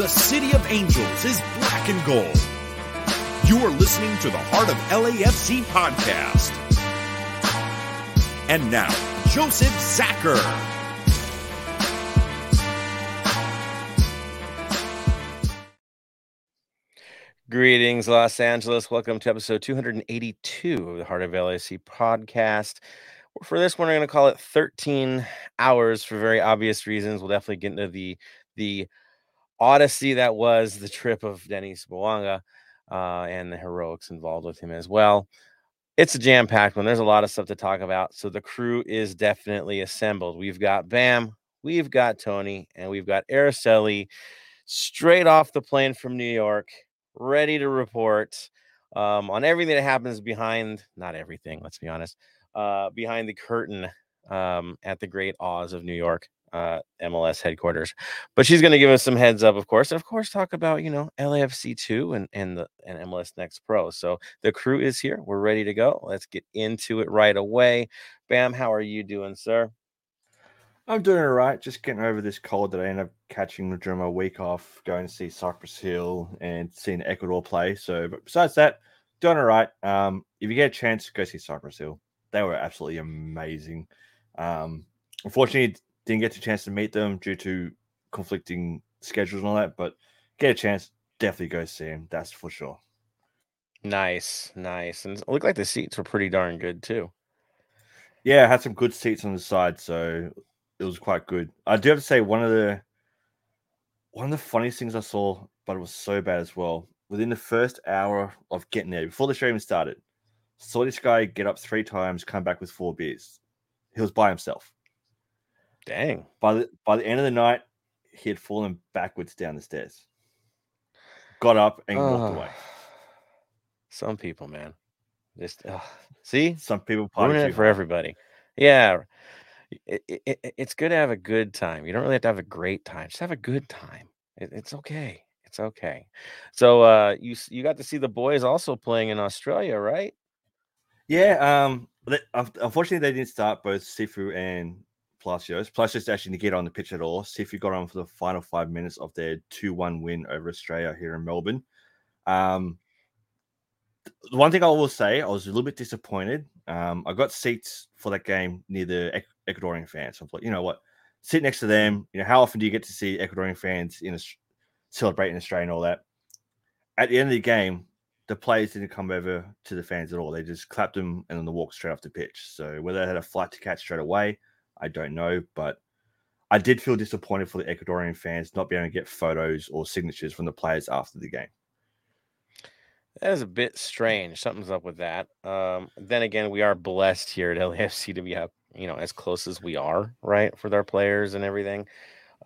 The City of Angels is black and gold. You are listening to the Heart of LAFC podcast. And now, Joseph Zacher. Greetings, Los Angeles. Welcome to episode 282 of the Heart of LAFC podcast. For this one, we're going to call it 13 hours for very obvious reasons. We'll definitely get into the the odyssey that was the trip of Denis Bouanga uh, and the heroics involved with him as well. It's a jam packed one. There's a lot of stuff to talk about. So the crew is definitely assembled. We've got Bam, we've got Tony, and we've got Araceli straight off the plane from New York ready to report um, on everything that happens behind, not everything, let's be honest, uh, behind the curtain um, at the Great Oz of New York, uh, MLS headquarters. But she's going to give us some heads up, of course, and of course, talk about you know LAFC two and and the and MLS Next Pro. So the crew is here. We're ready to go. Let's get into it right away. Bam, how are you doing, sir? I'm doing all right. Just getting over this cold that I ended up catching during my week off, going to see Cypress Hill and seeing Ecuador play. So, but besides that, doing all right. Um, if you get a chance, go see Cypress Hill. They were absolutely amazing. Um, unfortunately, didn't get the chance to meet them due to conflicting schedules and all that. But get a chance, definitely go see them. That's for sure. Nice, nice, and it looked like the seats were pretty darn good too. Yeah, I had some good seats on the side, so it was quite good. I do have to say one of the one of the funniest things I saw, but it was so bad as well. Within the first hour of getting there, before the show even started, saw this guy get up three times, come back with four beers. He was by himself. Dang. By the by the end of the night, he had fallen backwards down the stairs. Got up and oh, walked away. Some people, man. Just see, some people it for everybody. Yeah, it, it, it's good to have a good time. You don't really have to have a great time. Just have a good time. It, it's okay. It's okay. So uh, you you got to see the boys also playing in Australia, right? Yeah. Um. Unfortunately, they didn't start both Cifu and Palacios. Palacios actually didn't get on the pitch at all. See if Cifu got on for the final five minutes of their two-one win over Australia here in Melbourne. Um. The one thing I will say, I was a little bit disappointed. Um, I got seats for that game near the Ecuadorian fans. I'm like, you know what? Sit next to them. You know, how often do you get to see Ecuadorian fans in a, celebrate in Australia and all that? At the end of the game, the players didn't come over to the fans at all. They just clapped them and then they walked straight off the pitch. So whether they had a flight to catch straight away, I don't know. But I did feel disappointed for the Ecuadorian fans not being able to get photos or signatures from the players after the game. That is a bit strange. Something's up with that. Um, then again, we are blessed here at LAFC to be up you know, as close as we are, right, for their players and everything.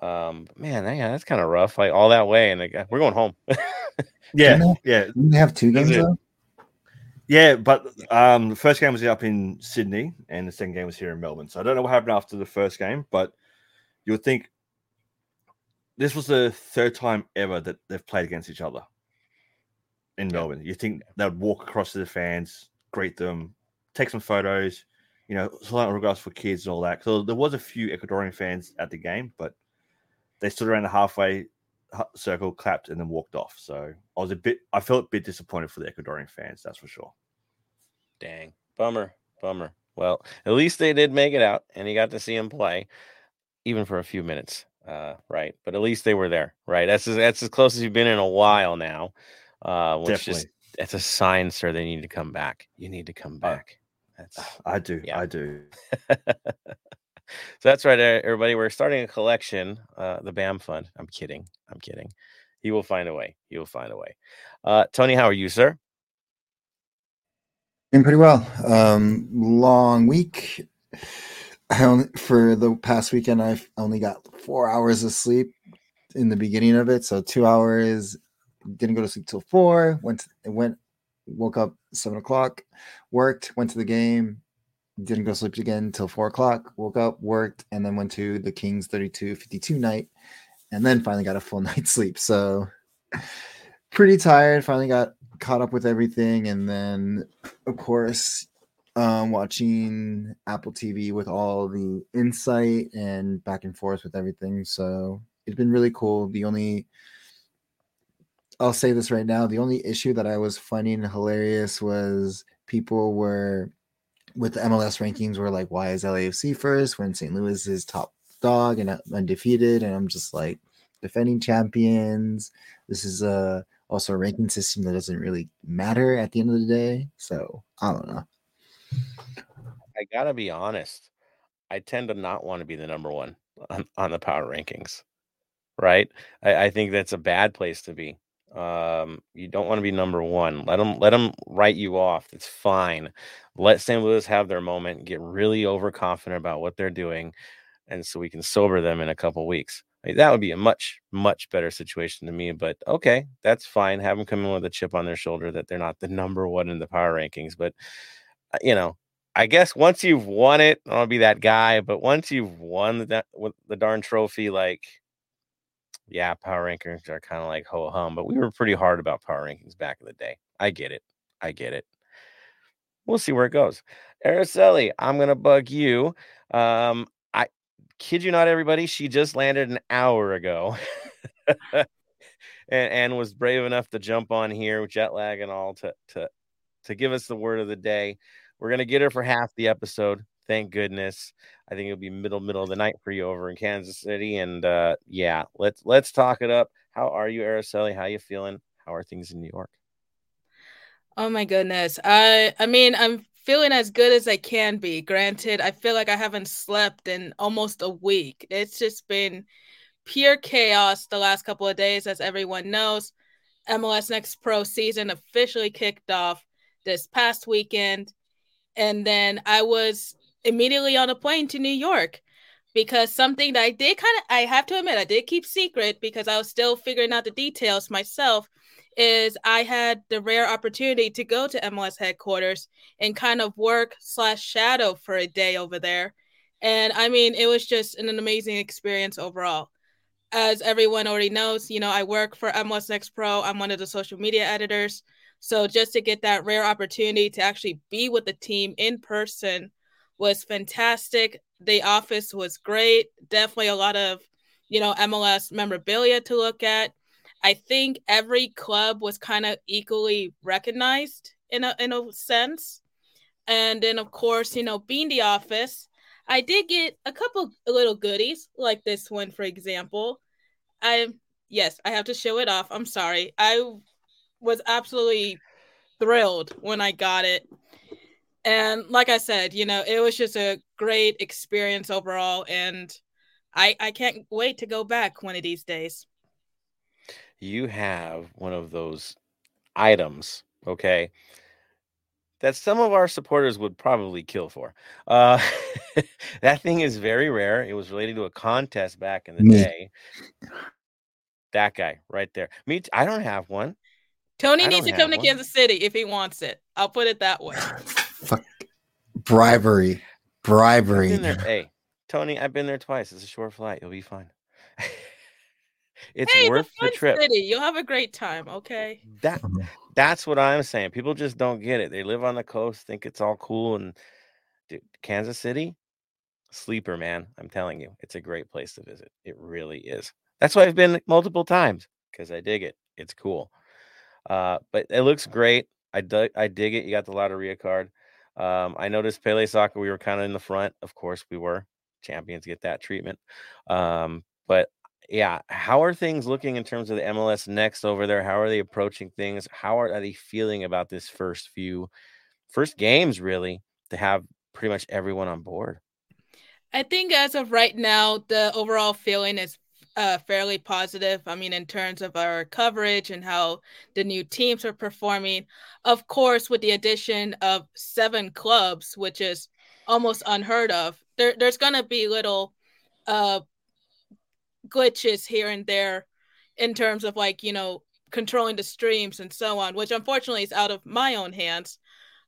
Um, man, yeah, that's kind of rough. Like all that way, and like, we're going home. yeah, they, yeah. they have two games though? Yeah, but um, the first game was up in Sydney, and the second game was here in Melbourne. So I don't know what happened after the first game, but you would think this was the third time ever that they've played against each other in yeah. Melbourne. You think they would walk across to the fans, greet them, take some photos, you know, silent regards for kids and all that. So there was a few Ecuadorian fans at the game, but they stood around the halfway circle, clapped, and then walked off. So I was a bit, I felt a bit disappointed for the Ecuadorian fans, that's for sure. Dang, bummer, bummer. Well, at least they did make it out, and you got to see him play, even for a few minutes, uh, right? But at least they were there, right? That's as, that's as close as you've been in a while now. Uh, which Definitely. just it's a sign, sir. They need to come back. You need to come back. That's I do. Yeah. I do. so that's right, everybody. We're starting a collection, uh, the BAM Fund. I'm kidding. I'm kidding. He will find a way. He will find a way. Uh, Tony, how are you, sir? Doing pretty well. Um, long week. I only, for the past weekend, I've only got four hours of sleep in the beginning of it. So two hours. Didn't go to sleep till four. Went went woke up seven o'clock, worked, went to the game, didn't go sleep again until four o'clock, woke up, worked, and then went to the Kings 32 52 night, and then finally got a full night's sleep. So pretty tired, finally got caught up with everything, and then of course um, watching Apple TV with all the insight and back and forth with everything. So it's been really cool. The only I'll say this right now. The only issue that I was finding hilarious was people were with the MLS rankings were like, why is LAFC first when St. Louis is top dog and uh, undefeated? And I'm just like, defending champions. This is a also a ranking system that doesn't really matter at the end of the day. So I don't know. I gotta be honest. I tend to not want to be the number one on, on the power rankings. Right. I, I think that's a bad place to be. Um, you don't want to be number one. Let them let them write you off. It's fine. Let St. Louis have their moment. Get really overconfident about what they're doing, and so we can sober them in a couple weeks. Like, that would be a much much better situation to me. But okay, that's fine. Have them come in with a chip on their shoulder that they're not the number one in the power rankings. But uh, you know, I guess once you've won it, I'll be that guy. But once you've won the the darn trophy, like yeah, power rankings are kind of like ho hum, but we were pretty hard about power rankings back in the day. I get it. I get it. We'll see where it goes. Araceli, I'm gonna bug you. Um, I kid you not, everybody. She just landed an hour ago, and, and was brave enough to jump on here, jet lag and all, to to to give us the word of the day. We're gonna get her for half the episode. Thank goodness. I think it'll be middle middle of the night for you over in Kansas City. And uh, yeah, let's let's talk it up. How are you, Araceli? How you feeling? How are things in New York? Oh my goodness. I I mean, I'm feeling as good as I can be. Granted, I feel like I haven't slept in almost a week. It's just been pure chaos the last couple of days, as everyone knows. MLS Next Pro season officially kicked off this past weekend. And then I was immediately on a plane to New York because something that I did kind of, I have to admit, I did keep secret because I was still figuring out the details myself. Is I had the rare opportunity to go to MLS headquarters and kind of work slash shadow for a day over there. And I mean, it was just an amazing experience overall. As everyone already knows, you know, I work for MLS Next Pro. I'm one of the social media editors. So just to get that rare opportunity to actually be with the team in person was fantastic. The office was great. Definitely a lot of, you know, MLS memorabilia to look at. I think every club was kind of equally recognized in a in a sense. And then of course, you know, being the office, I did get a couple little goodies like this one for example. I yes, I have to show it off. I'm sorry. I was absolutely thrilled when I got it and like I said, you know, it was just a great experience overall, and I I can't wait to go back one of these days. You have one of those items, okay, that some of our supporters would probably kill for. Uh, that thing is very rare. It was related to a contest back in the day. That guy right there. Me, I don't have one. Tony needs to come to. Kansas City if he wants it. I'll put it that way. Fuck. Bribery. Bribery. Hey, Tony, I've been there twice. It's a short flight. You'll be fine. it's hey, worth the trip. City. You'll have a great time. Okay. That that's what I'm saying. People just don't get it. They live on the coast, think it's all cool, and dude, Kansas City, sleeper man. I'm telling you, it's a great place to visit. It really is. That's why I've been multiple times because I dig it. It's cool. Uh, but it looks great. I, dig, I dig it. You got the Lotteria card. Um, I noticed Pele Soccer, we were kind of in the front. Of course, we were champions, get that treatment. Um, but yeah, how are things looking in terms of the MLS next over there? How are they approaching things? How are, are they feeling about this first few, first games, really, to have pretty much everyone on board? I think as of right now, the overall feeling is uh, fairly positive. I mean, in terms of our coverage and how the new teams are performing. Of course, with the addition of seven clubs, which is almost unheard of, there, there's going to be little uh, glitches here and there in terms of like, you know, controlling the streams and so on, which unfortunately is out of my own hands.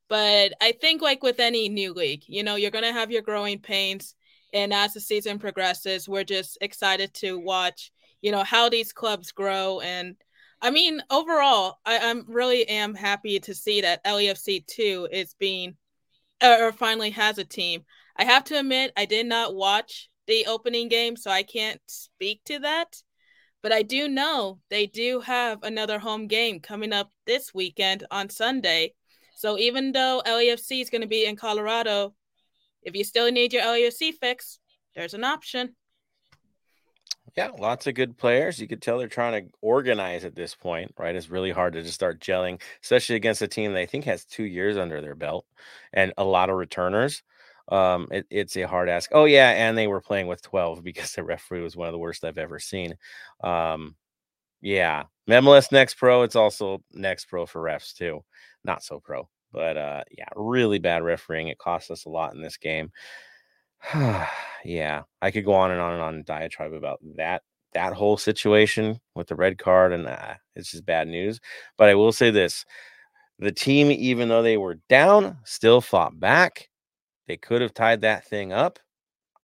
But I think, like with any new league, you know, you're going to have your growing pains and as the season progresses, we're just excited to watch, you know, how these clubs grow. And I mean, overall, I, I'm really am happy to see that LAFC two is being or finally has a team. I have to admit, I did not watch the opening game, so I can't speak to that. But I do know they do have another home game coming up this weekend on Sunday. So even though LAFC is going to be in Colorado, if you still need your LAFC fix, there's an option. Yeah, lots of good players. You could tell they're trying to organize at this point, right? It's really hard to just start gelling, especially against a team that I think has two years under their belt and a lot of returners. Um, it, it's a hard ask. Oh yeah, and they were playing with 12 because the referee was one of the worst I've ever seen. Um, yeah, MLS Next Pro. It's also Next Pro for refs too, not so pro. But uh, yeah, really bad refereeing. It cost us a lot in this game. yeah, I could go on and on and on diatribe about that that whole situation with the red card, and uh, it's just bad news. But I will say this: the team, even though they were down, still fought back. They could have tied that thing up.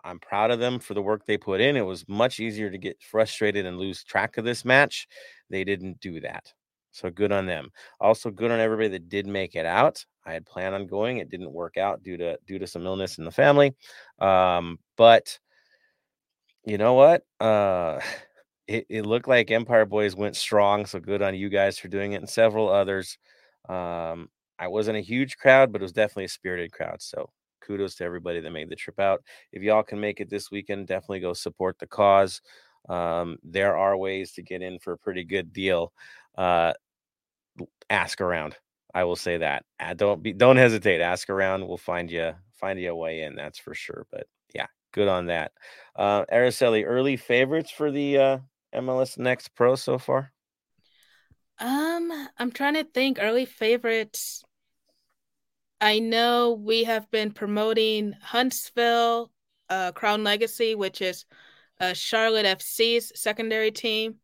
I'm proud of them for the work they put in. It was much easier to get frustrated and lose track of this match. They didn't do that. So good on them. Also good on everybody that did make it out. I had planned on going. It didn't work out due to due to some illness in the family. Um, but you know what? Uh it, it looked like Empire Boys went strong. So good on you guys for doing it and several others. Um, I wasn't a huge crowd, but it was definitely a spirited crowd. So kudos to everybody that made the trip out. If y'all can make it this weekend, definitely go support the cause. Um, there are ways to get in for a pretty good deal. Uh, ask around. I will say that. Uh, don't be don't hesitate. Ask around. We'll find you find you a way in. That's for sure. But yeah, good on that. Uh, Araceli, early favorites for the uh, MLS Next Pro so far. Um, I'm trying to think. Early favorites. I know we have been promoting Huntsville, uh, Crown Legacy, which is uh, Charlotte FC's secondary team.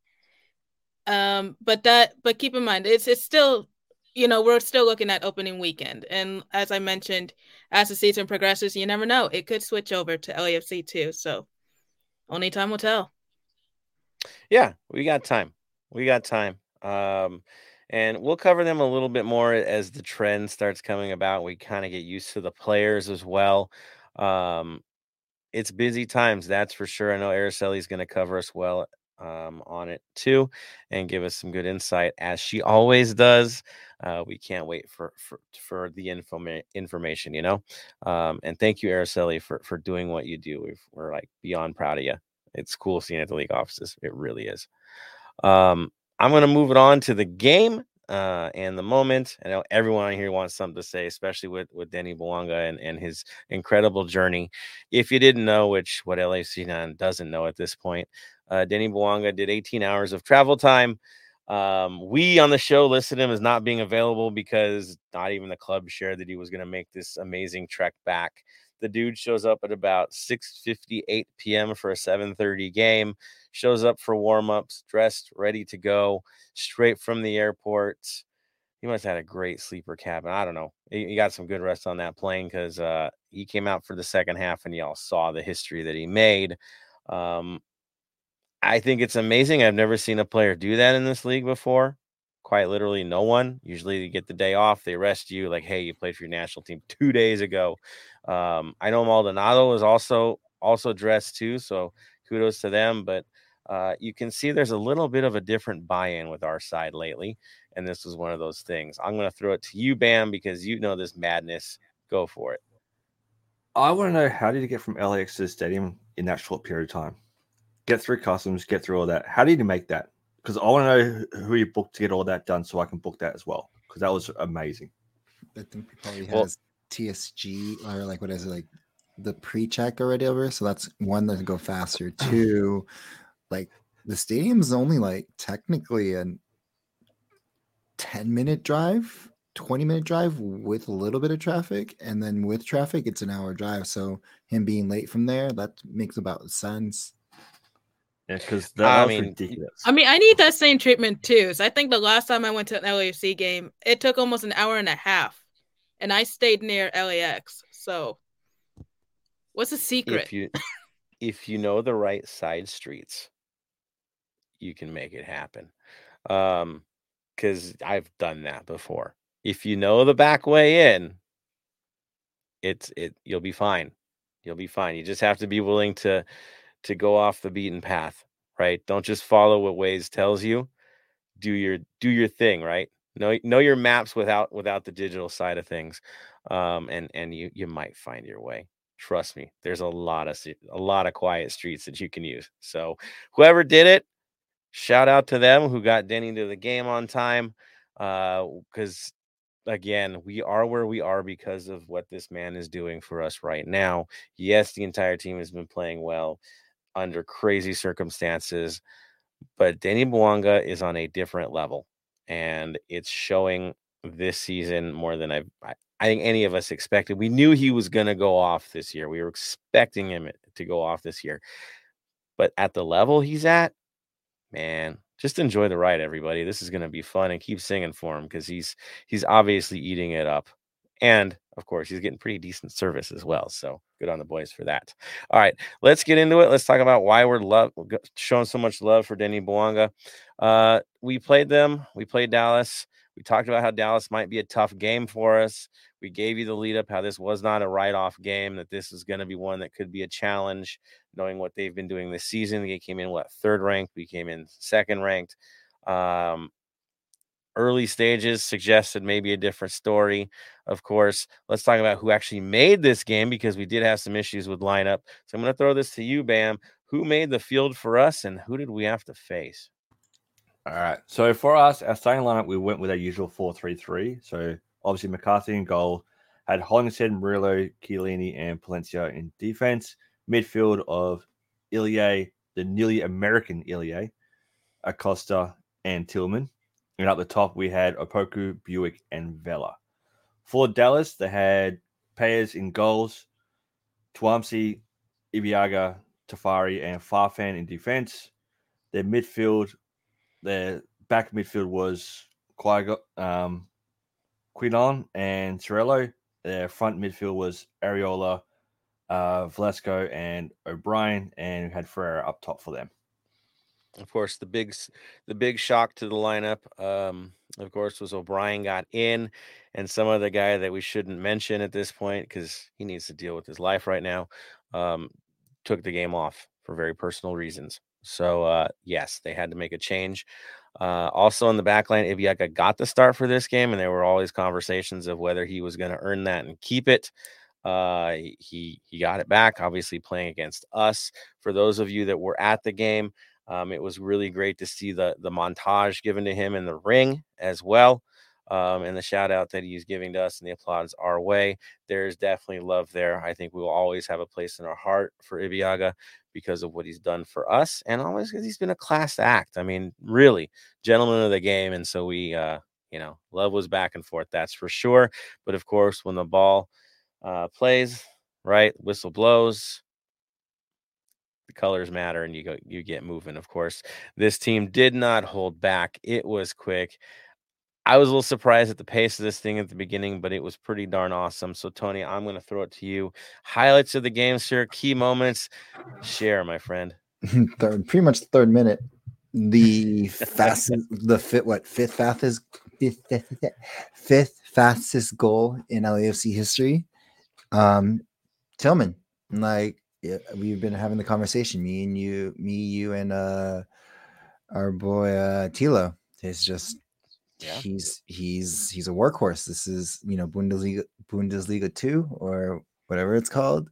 Um, but that, but keep in mind, it's it's still, you know, we're still looking at opening weekend, and as I mentioned, as the season progresses, you never know, it could switch over to LAFC too. So, only time will tell. Yeah, we got time. We got time. Um, and we'll cover them a little bit more as the trend starts coming about. We kind of get used to the players as well. Um, it's busy times, that's for sure. I know Araceli is going to cover us well um, on it too, and give us some good insight as she always does. Uh, we can't wait for for for the informa- information, you know. Um, and thank you, Araceli, for for doing what you do. we are like beyond proud of you. It's cool seeing at the league offices. It really is. Um, I'm to move it on to the game uh, and the moment. I know everyone here wants something to say, especially with with Danny Bouanga and, and his incredible journey. If you didn't know, which what LAC9 doesn't know at this point, uh, Denny Bouanga did 18 hours of travel time. Um, we on the show listed him as not being available because not even the club shared that he was going to make this amazing trek back. The dude shows up at about 6:58 p.m. for a 7:30 game. Shows up for warm-ups, dressed, ready to go, straight from the airport. He must have had a great sleeper cabin. I don't know. He, he got some good rest on that plane because uh, he came out for the second half, and y'all saw the history that he made. Um, I think it's amazing. I've never seen a player do that in this league before quite literally no one. Usually you get the day off, they arrest you, like, hey, you played for your national team two days ago. Um, I know Maldonado is also also dressed too, so kudos to them. But uh, you can see there's a little bit of a different buy-in with our side lately, and this was one of those things. I'm going to throw it to you, Bam, because you know this madness. Go for it. I want to know how did you get from LAX to the stadium in that short period of time? Get through customs, get through all that. How did you make that? because I want to know who you booked to get all that done, so I can book that as well because that was amazing. I think he probably has well, TSG or like what is it like the pre-check already over, so that's one that go faster. Two, like the stadium's only like technically a ten minute drive. 20 minute drive with a little bit of traffic and then with traffic it's an hour drive so him being late from there that makes about sense yeah, because that I was mean, ridiculous. I mean, I need that same treatment too. So I think the last time I went to an LAFC game, it took almost an hour and a half, and I stayed near LAX. So, what's the secret? If you if you know the right side streets, you can make it happen. Um, because I've done that before. If you know the back way in, it's it you'll be fine. You'll be fine. You just have to be willing to to go off the beaten path, right? Don't just follow what Waze tells you. Do your do your thing, right? Know know your maps without without the digital side of things, um, and and you you might find your way. Trust me, there's a lot of a lot of quiet streets that you can use. So whoever did it, shout out to them who got Denny to the game on time. Because uh, again, we are where we are because of what this man is doing for us right now. Yes, the entire team has been playing well under crazy circumstances, but Danny Bouanga is on a different level, and it's showing this season more than I've I, I think any of us expected. We knew he was going to go off this year. We were expecting him to go off this year. But at the level he's at, man, just enjoy the ride, everybody. This is going to be fun and keep singing for him because he's he's obviously eating it up. And of course, he's getting pretty decent service as well. So good on the boys for that. All right, let's get into it. Let's talk about why we're love showing so much love for Denny Bouanga. Uh, we played them. We played Dallas. We talked about how Dallas might be a tough game for us. We gave you the lead up how this was not a write off game, that this is going to be one that could be a challenge, knowing what they've been doing this season. They came in, what, third ranked? We came in second ranked. Um, early stages suggested maybe a different story. Of course, let's talk about who actually made this game because we did have some issues with lineup. So I'm going to throw this to you, Bam. Who made the field for us and who did we have to face? All right. So for us, our starting lineup, we went with our usual 4 3 3. So obviously, McCarthy in goal, had Hollingshead, Murillo, Chiellini, and Palencia in defense. Midfield of Ilie, the nearly American Ilie, Acosta, and Tillman. And at the top, we had Opoku, Biuk, and Vela. For Dallas, they had Paes in goals, Twumasi, Ibeagha, Tafari, and Farfan in defense. Their midfield their back midfield was Qui- um, Quinlan and Cerrillo. Their front midfield was Arriola, uh, Velasco, and Obrian, and we had Ferreira up top for them. Of course, the big the big shock to the lineup, um, of course, was Obrian got in, and some other guy that we shouldn't mention at this point because he needs to deal with his life right now, um, took the game off for very personal reasons. So uh, yes, they had to make a change. Uh, also in the back line, Ibeagha got the start for this game, and there were always conversations of whether he was going to earn that and keep it. Uh, he he got it back, obviously playing against us. For those of you that were at the game, um, it was really great to see the the montage given to him in the ring as well um, and the shout out that he's giving to us and the applause our way. There's definitely love there. I think we will always have a place in our heart for Ibeagha because of what he's done for us and always because he's been a class act. I mean, really, gentleman of the game. And so we, uh, you know, love was back and forth, that's for sure. But of course, when the ball uh, plays, right, whistle blows, the colors matter and you go you get moving of course this team did not hold back it was quick I was a little surprised at the pace of this thing at the beginning, but it was pretty darn awesome. So, Tony, I'm going to throw it to you. Highlights of the game, sir. Key moments. Share, my friend. third, pretty much the third minute. The fastest, the fit, what fifth fastest, fifth, fifth, fifth fastest goal in LAFC history. Um, Tillman, like yeah, we've been having the conversation, me and you, me, you, and uh, our boy uh, Tilo. It's just yeah. he's he's he's a workhorse. This is you know Bundesliga Bundesliga two or whatever it's called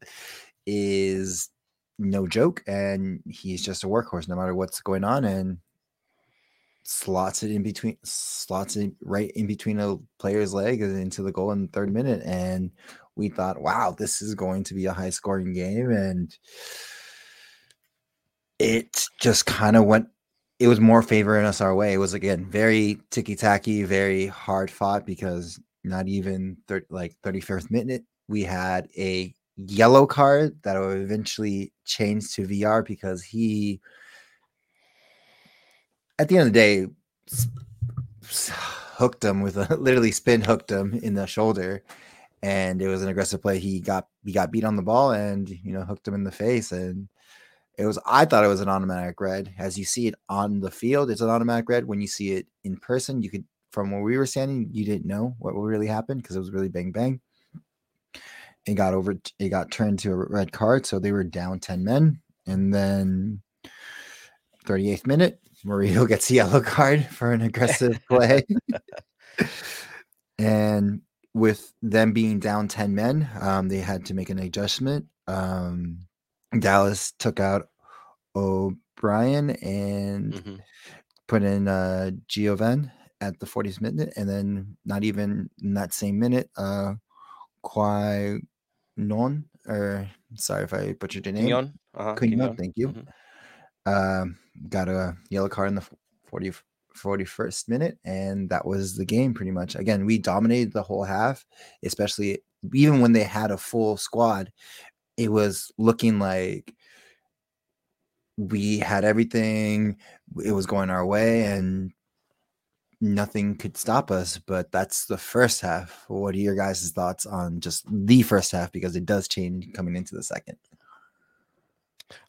is no joke, and he's just a workhorse no matter what's going on, and slots it in between slots it right in between a player's leg into the goal in the third minute, and we thought, wow, this is going to be a high scoring game, and it just kind of went it was more favoring us our way. It was again very ticky tacky, very hard fought because not even thir- like 31st minute we had a yellow card that eventually change to VR because he, at the end of the day, hooked him with a literally spin hooked him in the shoulder, and it was an aggressive play. He got he got beat on the ball and you know hooked him in the face and it was I thought it was an automatic red. As you see it on the field, it's an automatic red. When you see it in person, you could from where we were standing, you didn't know what really happened because it was really bang bang. It got over it got turned to a red card, so they were down 10 men. And then 38th minute, Murillo gets a yellow card for an aggressive play. and with them being down 10 men, um, they had to make an adjustment. Um, Dallas took out Obrian and Mhm. put in uh, Giovan at the 40th minute. And then, not even in that same minute, uh, Kwai Non, or sorry if I butchered your name. Quignon, uh-huh, Quignon, thank you. Mhm. Um, got a yellow card in the 40, 41st minute, and that was the game pretty much. Again, we dominated the whole half, especially even when they had a full squad. It was looking like we had everything, it was going our way, and nothing could stop us. But that's the first half. What are your guys' thoughts on just the first half? Because it does change coming into the second.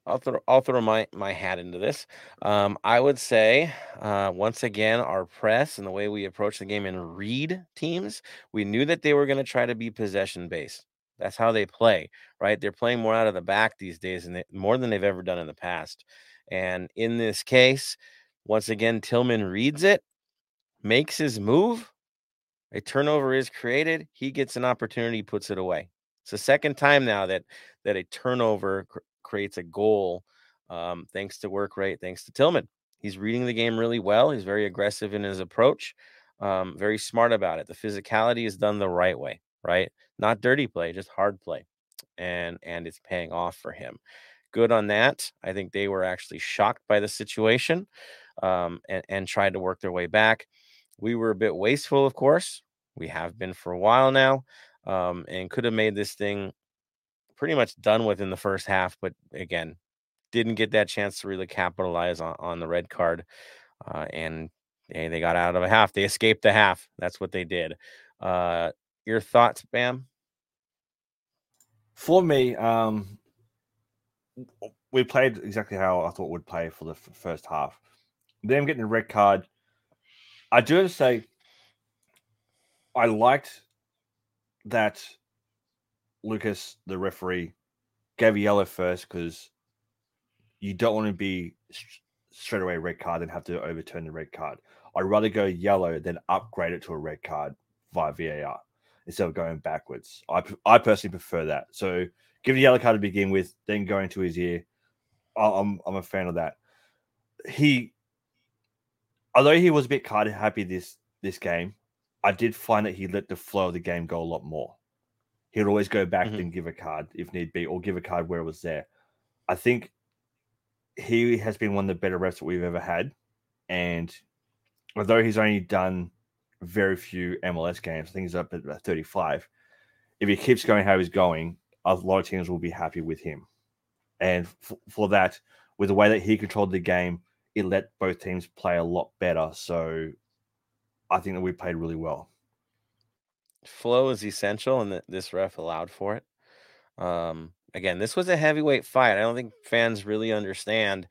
I'll throw I'll throw my my hat into this. Um, I would say uh, once again our press and the way we approach the game and read teams, we knew that they were going to try to be possession based. That's how they play, right? They're playing more out of the back these days, and they, more than they've ever done in the past. And in this case, once again, Tillman reads it, makes his move. A turnover is created. He gets an opportunity, puts it away. It's the second time now that that a turnover creates a goal, um, thanks to work rate, thanks to Tillman. He's reading the game really well. He's very aggressive in his approach, um, very smart about it. The physicality is done the right way, right? Not dirty play, just hard play, and and it's paying off for him. Good on that. I think they were actually shocked by the situation, um, and and tried to work their way back. We were a bit wasteful, of course. We have been for a while now, um, and could have made this thing pretty much done with in the first half, but again, didn't get that chance to really capitalize on, on the red card. Uh, and they, they got out of a half. They escaped the half. That's what they did. Uh, your thoughts, Bam? For me, um, we played exactly how I thought we'd play for the f- first half. Them getting a red card, I do have to say, I liked that Lucas, the referee, gave a yellow first because you don't want to be straight away red card and have to overturn the red card. I'd rather go yellow than upgrade it to a red card via VAR instead of going backwards. I, I personally prefer that. So give the yellow card to begin with, then go into his ear. I'm I'm a fan of that. He, although he was a bit card happy this this game, I did find that he let the flow of the game go a lot more. He'd always go back Mhm. and give a card if need be, or give a card where it was there. I think he has been one of the better refs that we've ever had, and although he's only done very few MLS games, I think he's up at about 35. If he keeps going how he's going, a lot of teams will be happy with him. And f- for that, with the way that he controlled the game, it let both teams play a lot better. So I think that we played really well. Flow is essential, and th- this ref allowed for it. Um, again, this was a heavyweight fight. I don't think fans really understand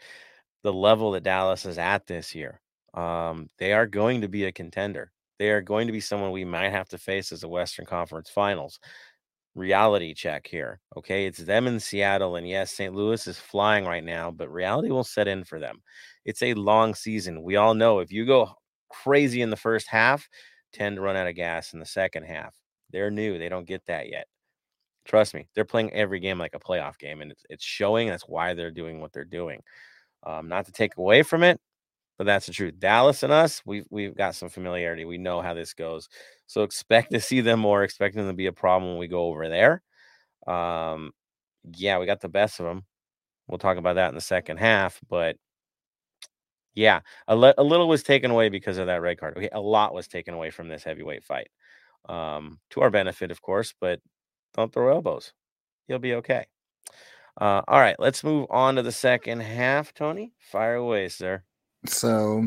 the level that Dallas is at this year. Um, they are going to be a contender. They are going to be someone we might have to face as a Western Conference Finals. Reality check here. Okay. It's them in Seattle. And yes, St. Louis is flying right now, but reality will set in for them. It's a long season. We all know if you go crazy in the first half, tend to run out of gas in the second half. They're new. They don't get that yet. Trust me, they're playing every game like a playoff game, and it's, it's showing. That's why they're doing what they're doing. Um, not to take away from it, but that's the truth. Dallas and us, we've we've got some familiarity. We know how this goes, so expect to see them more. Expect them to be a problem when we go over there. Um, yeah, we got the best of them. We'll talk about that in the second half, but yeah, a, li- a little was taken away because of that red card. Okay, a lot was taken away from this heavyweight fight, um, to our benefit, of course. But don't throw elbows; you'll be okay. Uh, all right, let's move on to the second half. Tony, fire away, sir. So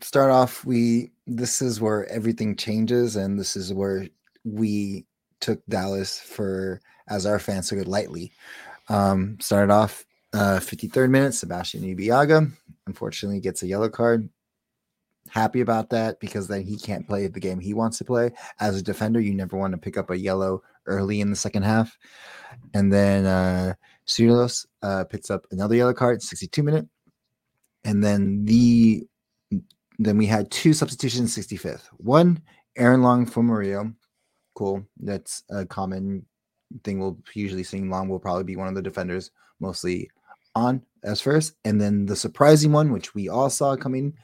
start off, we this is where everything changes, and this is where we took Dallas for as our fans took it lightly. Um, started off uh 53rd minute, Sebastian Ibeagha unfortunately gets a yellow card. Happy about that because then he can't play the game he wants to play. As a defender, you never want to pick up a yellow early in the second half. And then uh uh picks up another yellow card, 62 minute. and then the then we had two substitutions 65th. One, Aaron Long for Murillo. Cool. That's a common thing we'll usually see. Long will probably be one of the defenders, mostly on as first. And then the surprising one, which we all saw coming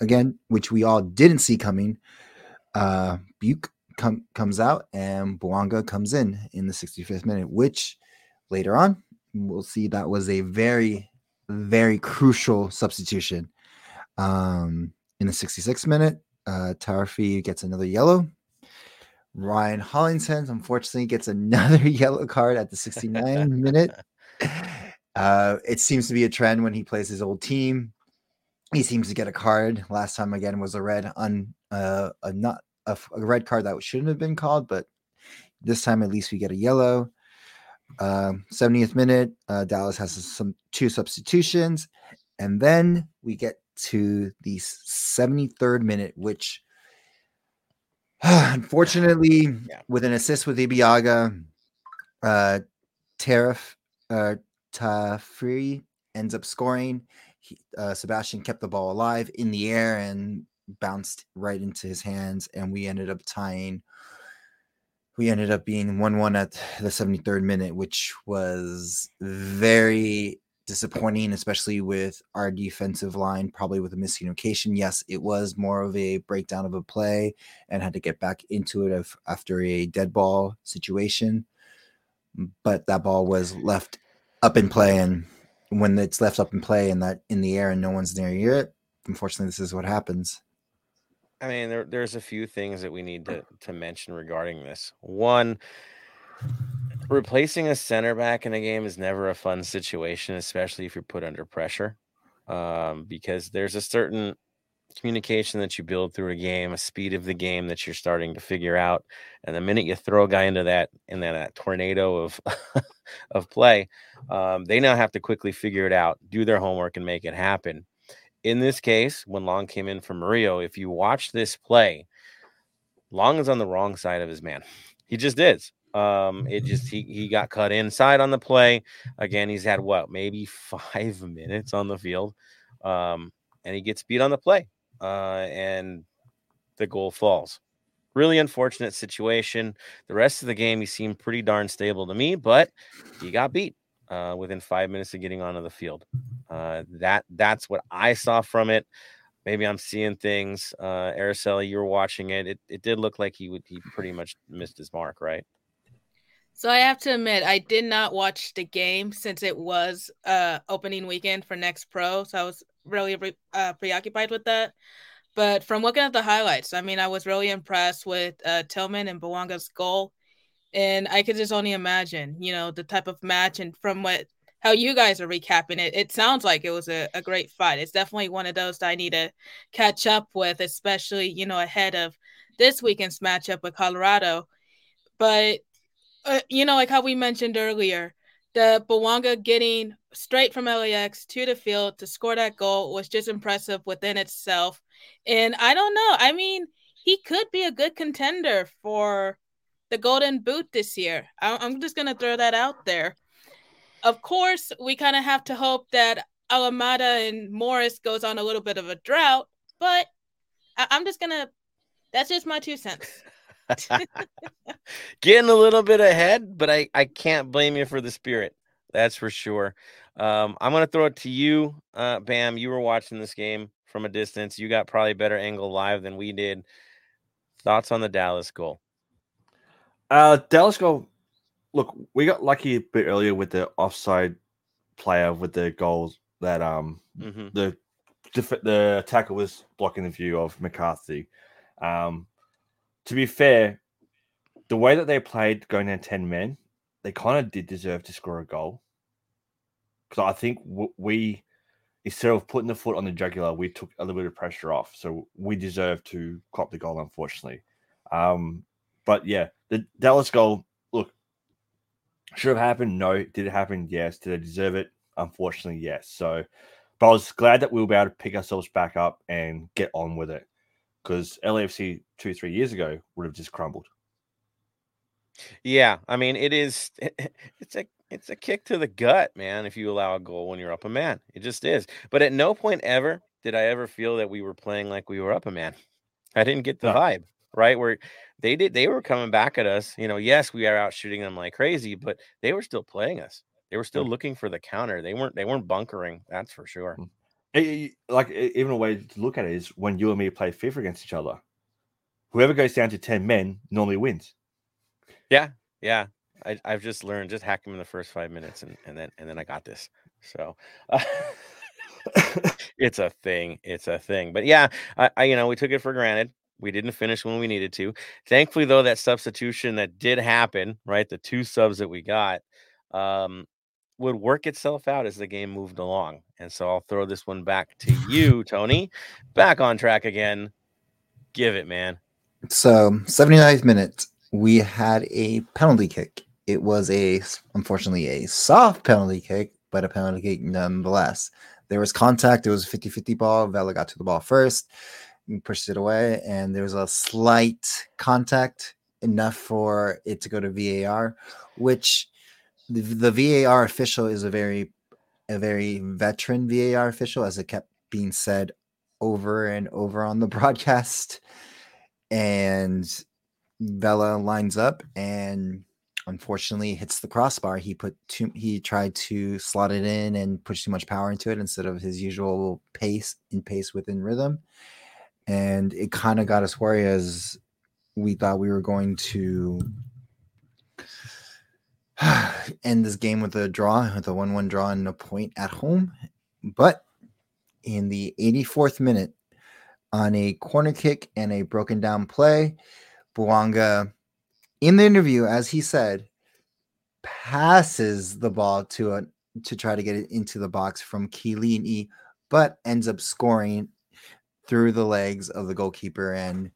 again, which we all didn't see coming. Uh Biuk com- comes out and Bouanga comes in in the 65th minute, which later on we'll see that was a very, very crucial substitution. Um, in the 66th minute, uh, Tafari gets another yellow. Ryan Hollingshead unfortunately gets another yellow card at the 69 minute. Uh, it seems to be a trend when he plays his old team. He seems to get a card. Last time again was a red on uh, a not a, a red card that shouldn't have been called, but this time at least we get a yellow. Um, 70th minute, uh, Dallas has some two substitutions, and then we get to the 73rd minute, which unfortunately, Yeah. with an assist with Ibeagha, uh, Tariff uh, Tafari ends up scoring. He, uh, Sebastian kept the ball alive in the air and bounced right into his hands, and we ended up tying. We ended up being 1 1 at the 73rd minute, which was very disappointing, especially with our defensive line, probably with a miscommunication. Yes, it was more of a breakdown of a play and had to get back into it after a dead ball situation. But that ball was left up in play, and when it's left up in play and that in the air and no one's near it, unfortunately, this is what happens. I mean, there, there's a few things that we need to, to mention regarding this. One, replacing a center back in a game is never a fun situation, especially if you're put under pressure, um, because there's a certain communication that you build through a game, a speed of the game that you're starting to figure out, and the minute you throw a guy into that in that, that tornado of of play, um, they now have to quickly figure it out, do their homework, and make it happen in this case, when Long came in for Murillo, if you watch this play, Long is on the wrong side of his man. He just is. Um, it just he he got cut inside on the play. Again, he's had what maybe five minutes on the field, um, and he gets beat on the play, uh, and the goal falls. Really unfortunate situation. The rest of the game, he seemed pretty darn stable to me, but he got beat uh, within five minutes of getting onto the field. Uh, that that's what I saw from it. Maybe I'm seeing things. Uh, Araceli, you were watching it. It it did look like he would he pretty much missed his mark, right? So I have to admit, I did not watch the game since it was uh opening weekend for Next Pro, so I was really re- uh, preoccupied with that. But from looking at the highlights, I mean, I was really impressed with uh, Tillman and Bouanga's goal, and I could just only imagine, you know, the type of match and from what how you guys are recapping it, it sounds like it was a, a great fight. It's definitely one of those that I need to catch up with, especially you know ahead of this weekend's matchup with Colorado. But uh, you know, like how we mentioned earlier, the Bouanga getting straight from LAX to the field to score that goal was just impressive within itself. And I don't know. I mean, he could be a good contender for the Golden Boot this year. I- I'm just going to throw that out there. Of course, we kind of have to hope that Almada and Morris goes on a little bit of a drought, but I- I'm just going to, that's just my two cents. Getting a little bit ahead, but I I can't blame you for the spirit. That's for sure. Um, I'm gonna throw it to you, uh, Bam. You were watching this game from a distance. You got probably better angle live than we did. Thoughts on the Dallas goal? Uh, Dallas goal. Look, we got lucky a bit earlier with the offside player with the goals that um hmm the the attacker was blocking the view of McCarthy. Um, to be fair, the way that they played going down ten men, they kind of did deserve to score a goal. Because I think we, instead of putting the foot on the jugular, we took a little bit of pressure off. So we deserve to cop the goal, unfortunately. Um, but yeah, the Dallas goal, look, should have happened. No. Did it happen? Yes. Did they deserve it? Unfortunately, yes. So, but I was glad that we were able to pick ourselves back up and get on with it because LAFC two, three years ago would have just crumbled. Yeah, I mean it is. It's a it's a kick to the gut, man, if you allow a goal when you're up a man. It just is. But at no point ever did I ever feel that we were playing like we were up a man. I didn't get the no. vibe, right? Where they did they were coming back at us. You know, yes, we are out shooting them like crazy, but they were still playing us. They were still hmm. looking for the counter. They weren't they weren't bunkering, that's for sure. Hmm. It, like even a way to look at it is when you and me play FIFA against each other. Whoever goes down to 10 men normally wins. Yeah, yeah. I, have just learned just hack him in the first five minutes, and, and then and then I got this. So uh, it's a thing. It's a thing. But yeah, I, I you know we took it for granted. We didn't finish when we needed to. Thankfully, though, that substitution that did happen, right? The two subs that we got, um, would work itself out as the game moved along. And so I'll throw this one back to you, Tony. Back on track again. Give it, man. So 79th minute, we had a penalty kick. It was a unfortunately a soft penalty kick, but a penalty kick nonetheless. There was contact. It was a 50 50 ball. Vela got to the ball first, pushed it away, and there was a slight contact enough for it to go to VAR, which the, the VAR official is a very a very veteran VAR official, as it kept being said over and over on the broadcast. And Vela lines up and unfortunately hits the crossbar. He put too he tried to slot it in and push too much power into it instead of his usual pace in pace within rhythm. And it kind of got us worried as we thought we were going to end this game with a draw, with a 1 1 draw and a point at home. But in the 84th minute, on a corner kick and a broken down play, Bouanga, in the interview, as he said, passes the ball to a to try to get it into the box from Chiellini, but ends up scoring through the legs of the goalkeeper and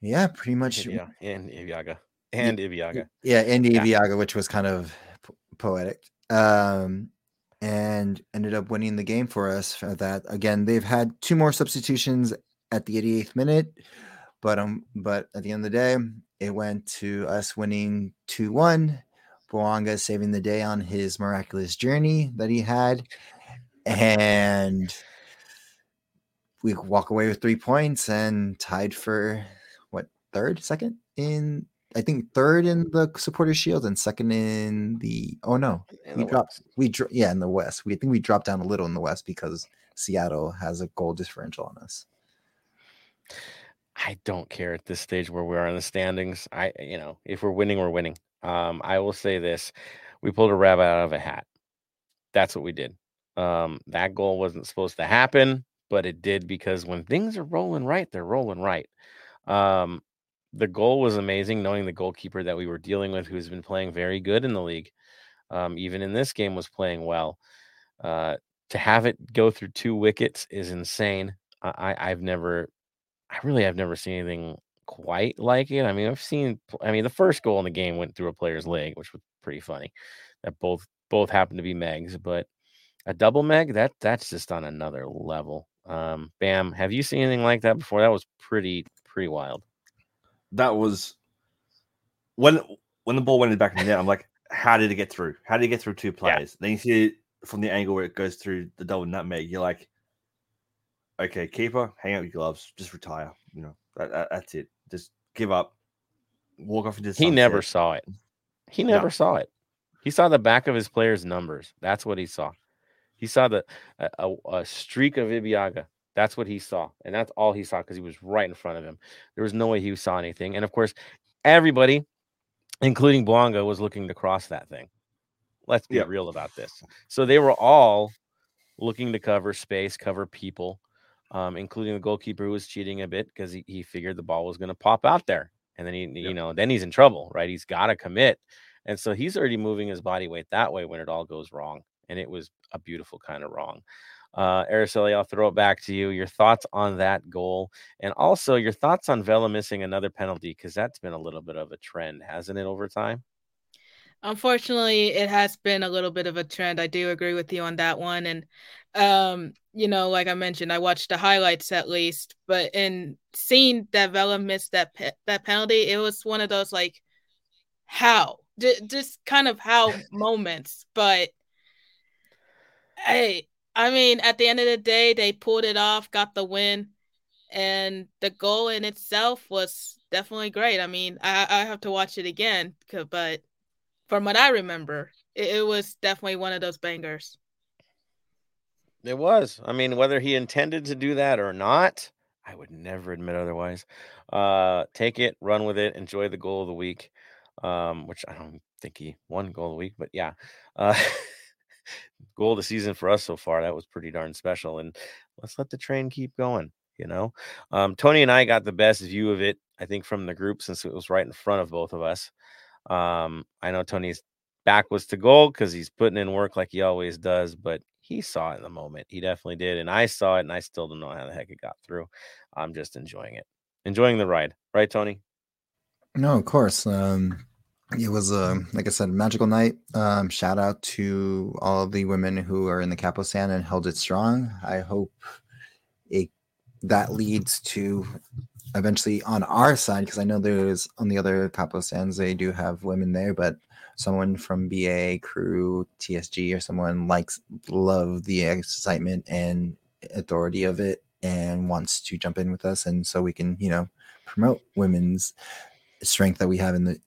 yeah, pretty much. Yeah, and Ibeagha and Ibeagha. Yeah, and yeah. which was kind of poetic. Um, and ended up winning the game for us for that. Again, they've had two more substitutions at the 88th minute, but um, but at the end of the day, it went to us winning 2-1. Bouanga saving the day on his miraculous journey that he had. And we walk away with three points and tied for what third, second in I think third in the supporter shield and second in the oh no in we dropped West. we dro- yeah in the west we I think we dropped down a little in the west because Seattle has a goal differential on us. I don't care at this stage where we are in the standings. I you know if we're winning we're winning. Um, I will say this: we pulled a rabbit out of a hat. That's what we did. Um, that goal wasn't supposed to happen, but it did because when things are rolling right, they're rolling right. Um, the goal was amazing, knowing the goalkeeper that we were dealing with, who's been playing very good in the league, um, even in this game, was playing well. Uh, to have it go through two wickets is insane. I, I've never, I really have never seen anything quite like it. I mean, I've seen, I mean, the first goal in the game went through a player's leg, which was pretty funny. That both both happened to be Megs, but a double Meg that that's just on another level. Um, Bam, have you seen anything like that before? That was pretty pretty wild that was when when the ball went back in the net. I'm like, how did it get through? How did it get through two players? Yeah. Then you see it from the angle where it goes through the double nutmeg. You're like, okay, keeper, hang out your gloves, just retire. You know, that, that, that's it. Just give up, walk off into. He sunset. never saw it. He never no. saw it. He saw the back of his players' numbers. That's what he saw. He saw the a, a streak of Ibeagha that's what he saw. And that's all he saw because he was right in front of him. There was no way he saw anything. And of course, everybody, including Bouanga, was looking to cross that thing. Let's be real about this. So they were all looking to cover space, cover people, um, including the goalkeeper who was cheating a bit because he, he figured the ball was going to pop out there. And then he, you know, then he's in trouble, right? He's got to commit. And so he's already moving his body weight that way when it all goes wrong. And it was a beautiful kind of wrong. Uh, Araceli, I'll throw it back to you. Your thoughts on that goal, and also your thoughts on Vela missing another penalty because that's been a little bit of a trend, hasn't it, over time? Unfortunately, it has been a little bit of a trend. I do agree with you on that one, and um, you know, like I mentioned, I watched the highlights at least, but in seeing that Vela missed that pe- that penalty, it was one of those like, how j- just kind of how moments. But hey, I mean, at the end of the day, they pulled it off, got the win, and the goal in itself was definitely great. I mean, I, I have to watch it again, but from what I remember, it, it was definitely one of those bangers. It was. I mean, whether he intended to do that or not, I would never admit otherwise. Uh, take it, run with it, enjoy the goal of the week. Um, which I don't think he won goal of the week, but yeah. Uh, goal of the season for us so far. That was pretty darn special. And let's let the train keep going. You know, um, Tony and I got the best view of it, I think, from the group since it was right in front of both of us. Um, I know Tony's back was to goal because he's putting in work like he always does, but he saw it in the moment. He definitely did. And I saw it and I still don't know how the heck it got through. I'm just enjoying it, enjoying the ride. Right, Tony? No, of course. Um, it was a like I said, magical night. Um, shout out to all the women who are in the Capo San and held it strong. I hope it that leads to eventually on our side because I know there's on the other Capo Sans they do have women there, but someone from BA crew TSG or someone likes love the excitement and authority of it and wants to jump in with us and so we can you know promote women's strength that we have in the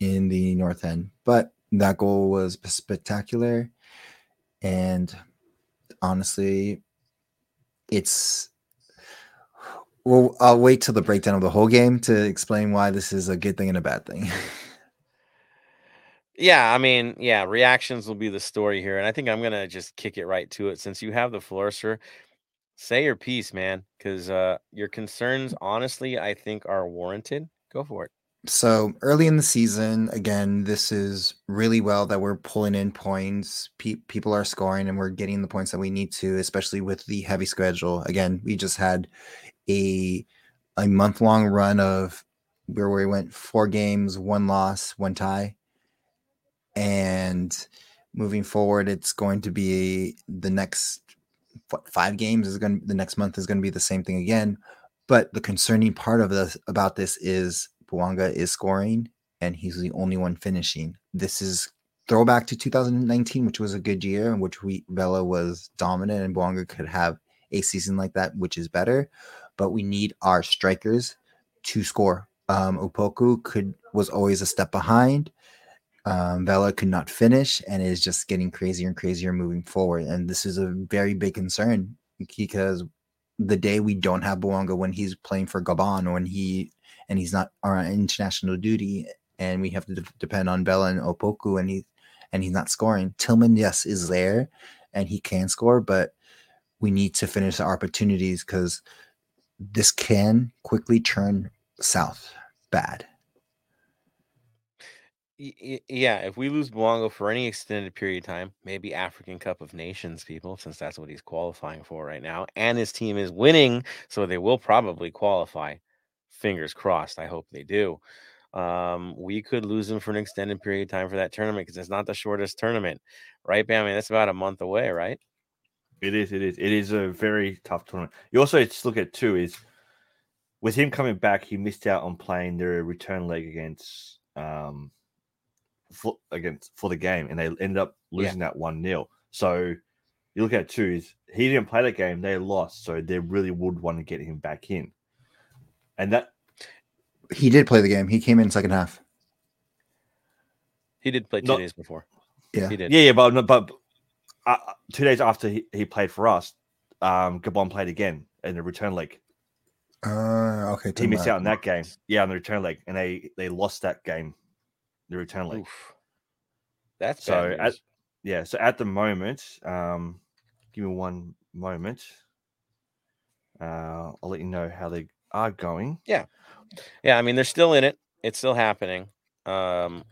in the north end but that goal was spectacular and honestly it's well i'll wait till the breakdown of the whole game to explain why this is a good thing and a bad thing Yeah, I mean, yeah, reactions will be the story here. And I think I'm gonna just kick it right to it. Since you have the floor, sir, say your piece, man. Because uh your concerns, honestly, I think are warranted. Go for it. So early in the season, again, this is really well that we're pulling in points. Pe- people are scoring, and we're getting the points that we need to, especially with the heavy schedule. Again, we just had a a month long run of where we went four games, one loss, one tie and moving forward it's going to be the next five games is going to the next month is going to be the same thing again but the concerning part of this about this is Bouanga is scoring and he's the only one finishing. This is throwback to 2019 which was a good year in which we Vela was dominant and Bouanga could have a season like that which is better. But we need our strikers to score. Um Opoku could was always a step behind. Um, Vela could not finish and is just getting crazier and crazier moving forward. And this is a very big concern because the day we don't have Bouanga when he's playing for Gabon, when he and he's not on international duty, and we have to de- depend on Vela and Opoku, and he and he's not scoring. Tillman, yes, is there, and he can score, but we need to finish the opportunities because this can quickly turn south bad yeah, if we lose Bouanga for any extended period of time, maybe African Cup of Nations, people, since that's what he's qualifying for right now, and his team is winning, so they will probably qualify. Fingers crossed. I hope they do. Um, we could lose him for an extended period of time for that tournament because it's not the shortest tournament, right? Bam, I mean, that's about a month away, right? It is. It is. It is a very tough tournament. You also just look at too is with him coming back, he missed out on playing the return leg against um, for, against for the game, and they ended up losing yeah. that one 0 So you look at two is he didn't play that game; they lost, so they really would want to get him back in. And that he did play the game. He came in second half. He did play two Not, days before. Yeah, he did. Yeah, yeah, but but uh, two days after he, he played for us, um, Gabon played again in the return leg. Uh, okay. He missed out on that game. Yeah, on the return leg, and they they lost that game the return leg. Oof. That's so at yeah. So at the moment, um, give me one moment. Uh, I'll let you know how they are going. Yeah, yeah. I mean, they're still in it. It's still happening. Um,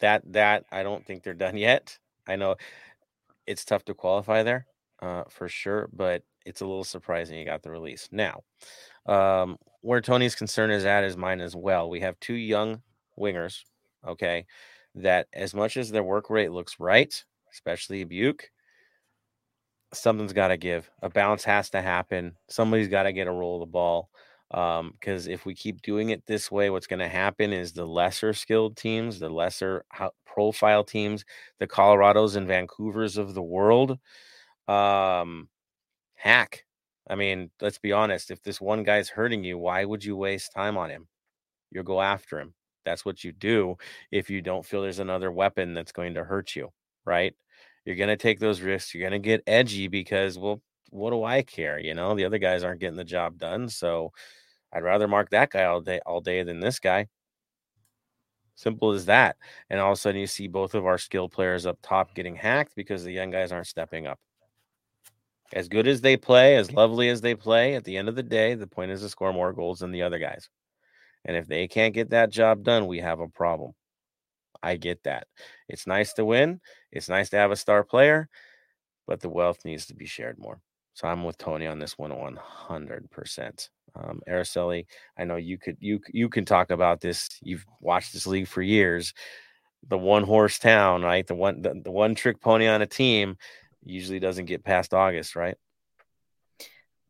that that I don't think they're done yet. I know it's tough to qualify there, uh, for sure, but it's a little surprising you got the release now. Um, where Tony's concern is at is mine as well. We have two young wingers okay, that as much as their work rate looks right, especially Biuk, something's got to give. A bounce has to happen. Somebody's got to get a roll of the ball. because um, if we keep doing it this way, what's going to happen is the lesser skilled teams, the lesser profile teams, the Colorados and Vancouvers of the world, um, hack. I mean, let's be honest. If this one guy's hurting you, why would you waste time on him? You'll go after him. That's what you do if you don't feel there's another weapon that's going to hurt you, right? You're to take those risks. You're to get edgy because, well, what do I care? You know, the other guys aren't getting the job done. So I'd rather mark that guy all day, all day than this guy. Simple as that. And all of a sudden, you see both of our skill players up top getting hacked because the young guys aren't stepping up. As good as they play, as lovely as they play, at the end of the day, the point is to score more goals than the other guys. And if they can't get that job done, we have a problem. I get that. It's nice to win. It's nice to have a star player, but the wealth needs to be shared more. So I'm with Tony on this one 100%. Um, Araceli, I know you could you you can talk about this. You've watched this league for years. The one horse town, right? The one the, the one trick pony on a team usually doesn't get past August, right?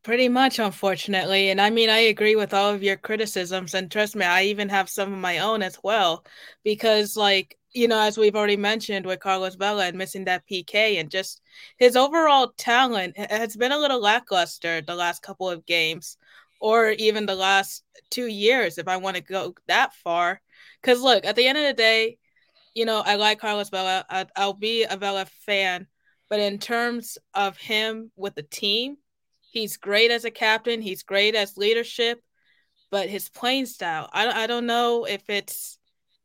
Pretty much, unfortunately. And I mean, I agree with all of your criticisms. And trust me, I even have some of my own as well. Because, like, you know, as we've already mentioned with Carlos Vela and missing that PK and just his overall talent has been a little lackluster the last couple of games or even the last two years, if I want to go that far. Because, look, at the end of the day, you know, I like Carlos Vela. I'll be a Vela fan. But in terms of him with the team, He's great as a captain. He's great as leadership, but his playing style, I, I don't know if it's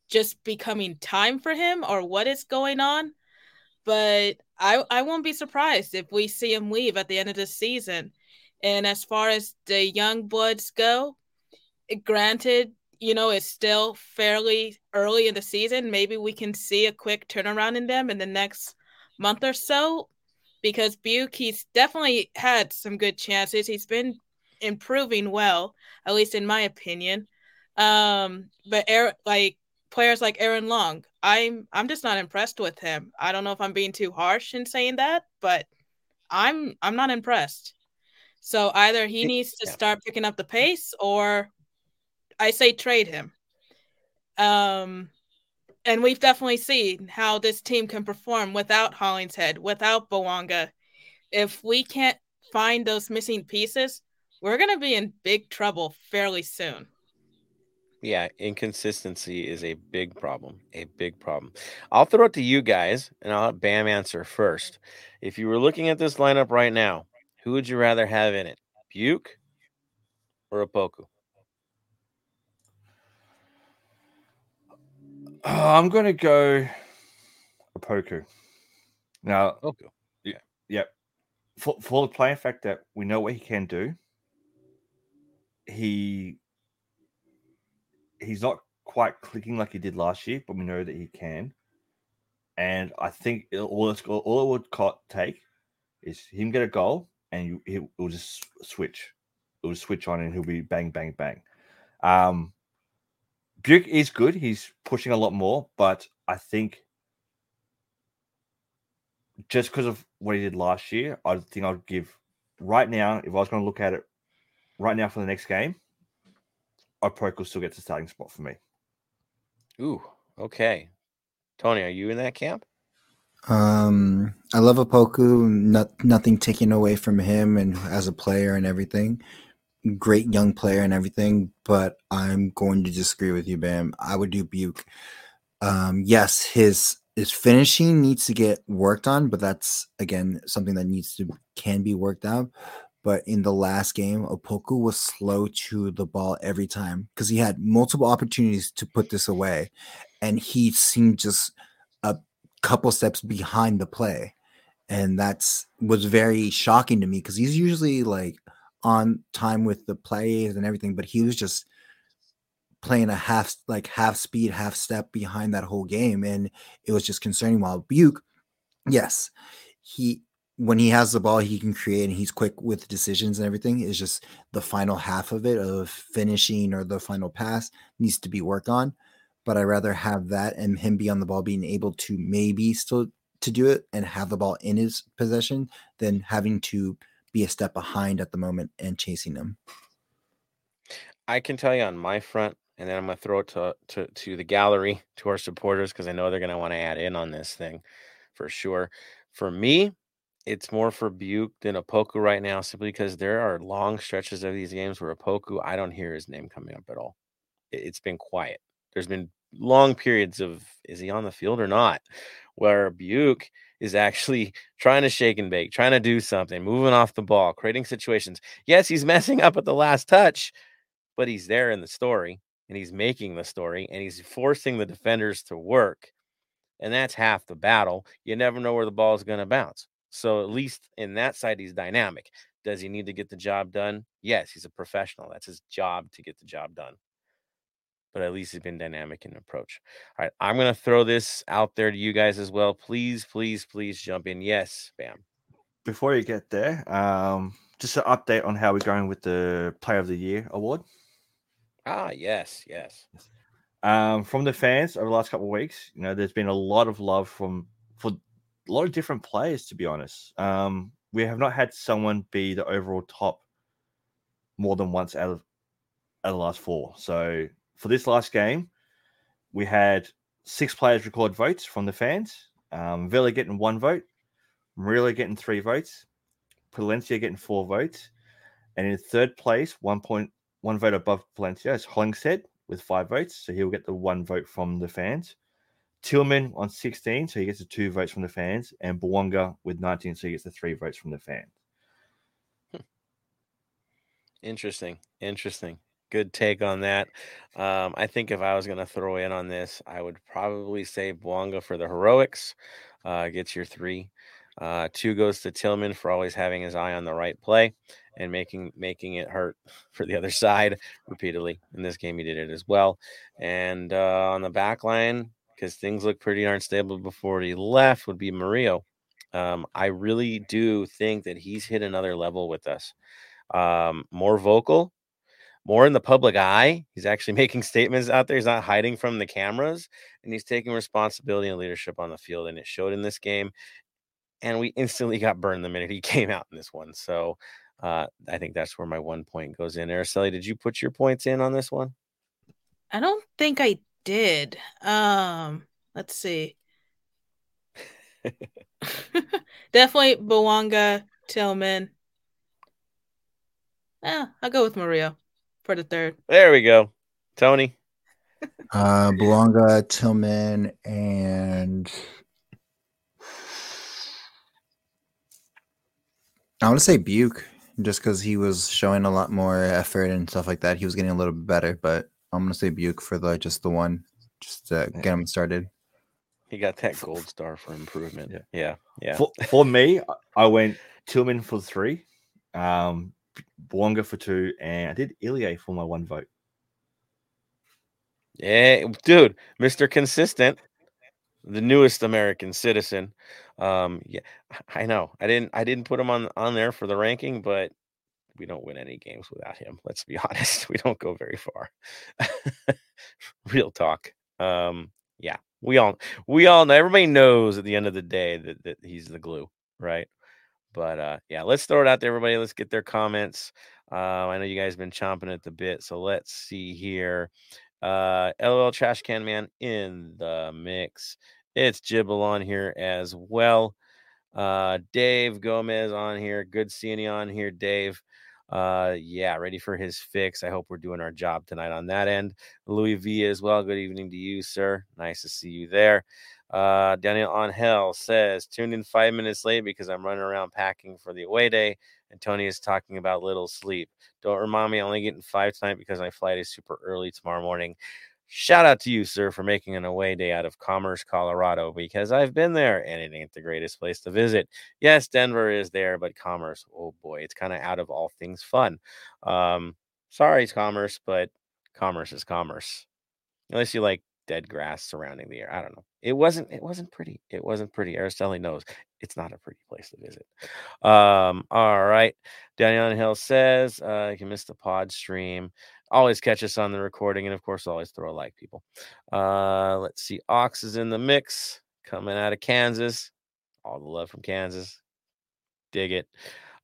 just becoming time for him or what is going on. But I I won't be surprised if we see him leave at the end of the season. And as far as the young bloods go, granted, you know, it's still fairly early in the season. Maybe we can see a quick turnaround in them in the next month or so because Biuk, he's definitely had some good chances. He's been improving well, at least in my opinion. Um, but Aaron, like players like Aaron Long, I'm I'm just not impressed with him. I don't know if I'm being too harsh in saying that, but I'm I'm not impressed. So either he needs to start picking up the pace or I say trade him. Um and we've definitely seen how this team can perform without Hollingshead, without Bouanga. If we can't find those missing pieces, we're going to be in big trouble fairly soon. Yeah, inconsistency is a big problem. A big problem. I'll throw it to you guys and I'll let Bam answer first. If you were looking at this lineup right now, who would you rather have in it? Biuk or Opoku? Oh, I'm going to go Opoku. Now, okay. yeah, yeah. For, for the playing fact that we know what he can do, he he's not quite clicking like he did last year, but we know that he can. And I think it, all, it's, all it would take is him get a goal, and you, he will just switch. It will switch on, and he'll be bang, bang, bang. Um, Biuk is good. He's pushing a lot more, but I think just because of what he did last year, I think I'd give right now, if I was going to look at it right now for the next game, Opoku still gets a starting spot for me. Ooh, okay. Tony, are you in that camp? Um, I love Opoku. Not, nothing taken away from him and as a player and everything great young player and everything, but I'm going to disagree with you, Bam. I would do Biuk. Um, yes, his his finishing needs to get worked on, but that's again something that needs to can be worked out. But in the last game, Opoku was slow to the ball every time because he had multiple opportunities to put this away, and he seemed just a couple steps behind the play, and that's was very shocking to me because he's usually like on time with the plays and everything, but he was just playing a half like half speed, half step behind that whole game, and it was just concerning. While Biuk, yes, he when he has the ball, he can create and he's quick with decisions and everything. Is just the final half of it of finishing or the final pass needs to be worked on. But I rather have that and him be on the ball, being able to maybe still to do it and have the ball in his possession than having to be a step behind at the moment and chasing them. I can tell you on my front, and then I'm going to throw it to, to to the gallery to our supporters because I know they're going to want to add in on this thing for sure. For me, it's more for Biuk than Opoku right now, simply because there are long stretches of these games where Opoku, I don't hear his name coming up at all. It, it's been quiet. There's been long periods of is he on the field or not, where Biuk is actually trying to shake and bake, trying to do something, moving off the ball, creating situations. Yes, he's messing up at the last touch, but he's there in the story and he's making the story and he's forcing the defenders to work. And that's half the battle. You never know where the ball is going to bounce. So at least in that side, he's dynamic. Does he need to get the job done? Yes, he's a professional. That's his job to get the job done. But at least he's been dynamic in approach. All right, I'm gonna throw this out there to you guys as well. Please, please, please jump in. Yes, bam. Before you get there, um, just an update on how we're going with the Player of the Year award. Ah, yes, yes. Um, from the fans over the last couple of weeks, you know, there's been a lot of love from for a lot of different players, to be honest. Um, we have not had someone be the overall top more than once out of, out of the last four. So for this last game, we had six players record votes from the fans. Um, Vela getting one vote, Murillo getting three votes, Palencia getting four votes, and in third place, one point one vote above Palencia is Hollingshead with five votes, so he'll get the one vote from the fans. Tillman on 16, so he gets the two votes from the fans, and Bouanga with 19, so he gets the three votes from the fans. Interesting. Interesting. Good take on that. Um, I think if I was going to throw in on this, I would probably say Bouanga for the heroics. Uh, gets your three. Uh, two goes to Tillman for always having his eye on the right play and making making it hurt for the other side repeatedly. In this game, he did it as well. And uh, on the back line, because things look pretty unstable before he left, would be Mario. Um, I really do think that he's hit another level with us. Um, more vocal, more in the public eye. He's actually making statements out there. He's not hiding from the cameras, and he's taking responsibility and leadership on the field. And it showed in this game. And we instantly got burned the minute he came out in this one. So uh, I think that's where my one point goes in. Araceli, did you put your points in on this one? I don't think I did. Um, let's see. Definitely Bouanga, Tillman. Yeah, I'll go with Mario for the third. There we go. Tony. Uh, Bouanga, Tillman, and I want to say Biuk, just because he was showing a lot more effort and stuff like that. He was getting a little bit better, but I'm gonna say Biuk for the just the one, just to get him started. He got that gold star for improvement. Yeah. Yeah. Yeah. For, for me, I went Tillman for three, um, Bouanga for two, and I did Ilie for my one vote. Yeah, dude, Mr. Consistent, the newest American citizen. Um, yeah, I know. I didn't I didn't put him on on there for the ranking, but we don't win any games without him. Let's be honest. We don't go very far. Real talk. Um, yeah, we all we all know everybody knows at the end of the day that, that he's the glue, right? But uh yeah, let's throw it out there, everybody. Let's get their comments. Uh, I know you guys have been chomping at the bit, so let's see here. Uh, LOL Trash Can Man in the mix. It's Jibble on here as well. Uh, Dave Gomez on here. Good seeing you on here, Dave. Uh, yeah, ready for his fix. I hope we're doing our job tonight on that end. Louis V as well. Good evening to you, sir. Nice to see you there. Uh, Daniel on Hell says, tuned in five minutes late because I'm running around packing for the away day. And Tony is talking about little sleep. Don't remind me, I'm only getting five tonight because my flight is super early tomorrow morning. Shout out to you, sir, for making an away day out of Commerce, Colorado, because I've been there and it ain't the greatest place to visit. Yes, Denver is there, but Commerce, oh boy, it's kind of out of all things fun. Um, sorry, it's Commerce, but Commerce is Commerce. Unless you like dead grass surrounding the air. I don't know. It wasn't it wasn't pretty. It wasn't pretty. Araceli knows it's not a pretty place to visit. Um, all right. Daniel Hill says uh you can miss the pod stream. Always catch us on the recording, and of course, always throw a like, people. Uh let's see. Ox is in the mix, coming out of Kansas. All the love from Kansas. Dig it.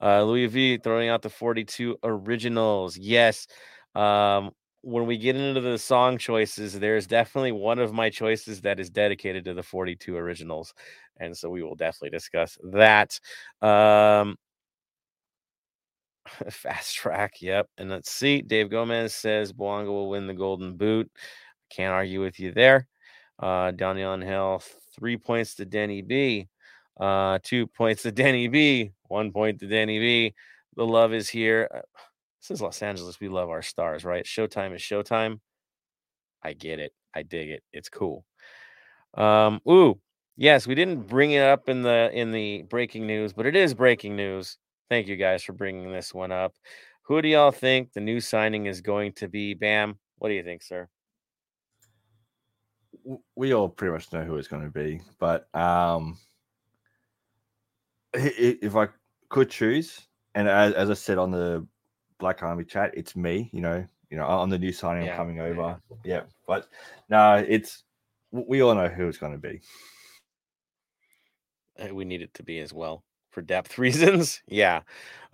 Uh Louis V throwing out the 42 originals. Yes. Um, when we get into the song choices, there's definitely one of my choices that is dedicated to the 42 originals. And so we will definitely discuss that. Um, fast track, yep. And let's see. Dave Gomez says Bouanga will win the golden boot. Can't argue with you there. Uh, Daniel Hill, three points to Denny B. Uh, two points to Denny B. One point to Denny B. The love is here. This is Los Angeles. We love our stars, right? Showtime is showtime. I get it. I dig it. It's cool. Um, ooh, yes, we didn't bring it up in the in the breaking news, but it is breaking news. Thank you guys for bringing this one up. Who do y'all think the new signing is going to be? Bam. What do you think, sir? We all pretty much know who it's going to be, but um, if I could choose, and as, as I said on the Black Army chat, it's me. You know, you know, I'm the new signing. Yeah, I'm coming over. Yeah. yeah, but no, it's we all know who it's going to be. Eh, we need it to be as well for depth reasons. yeah.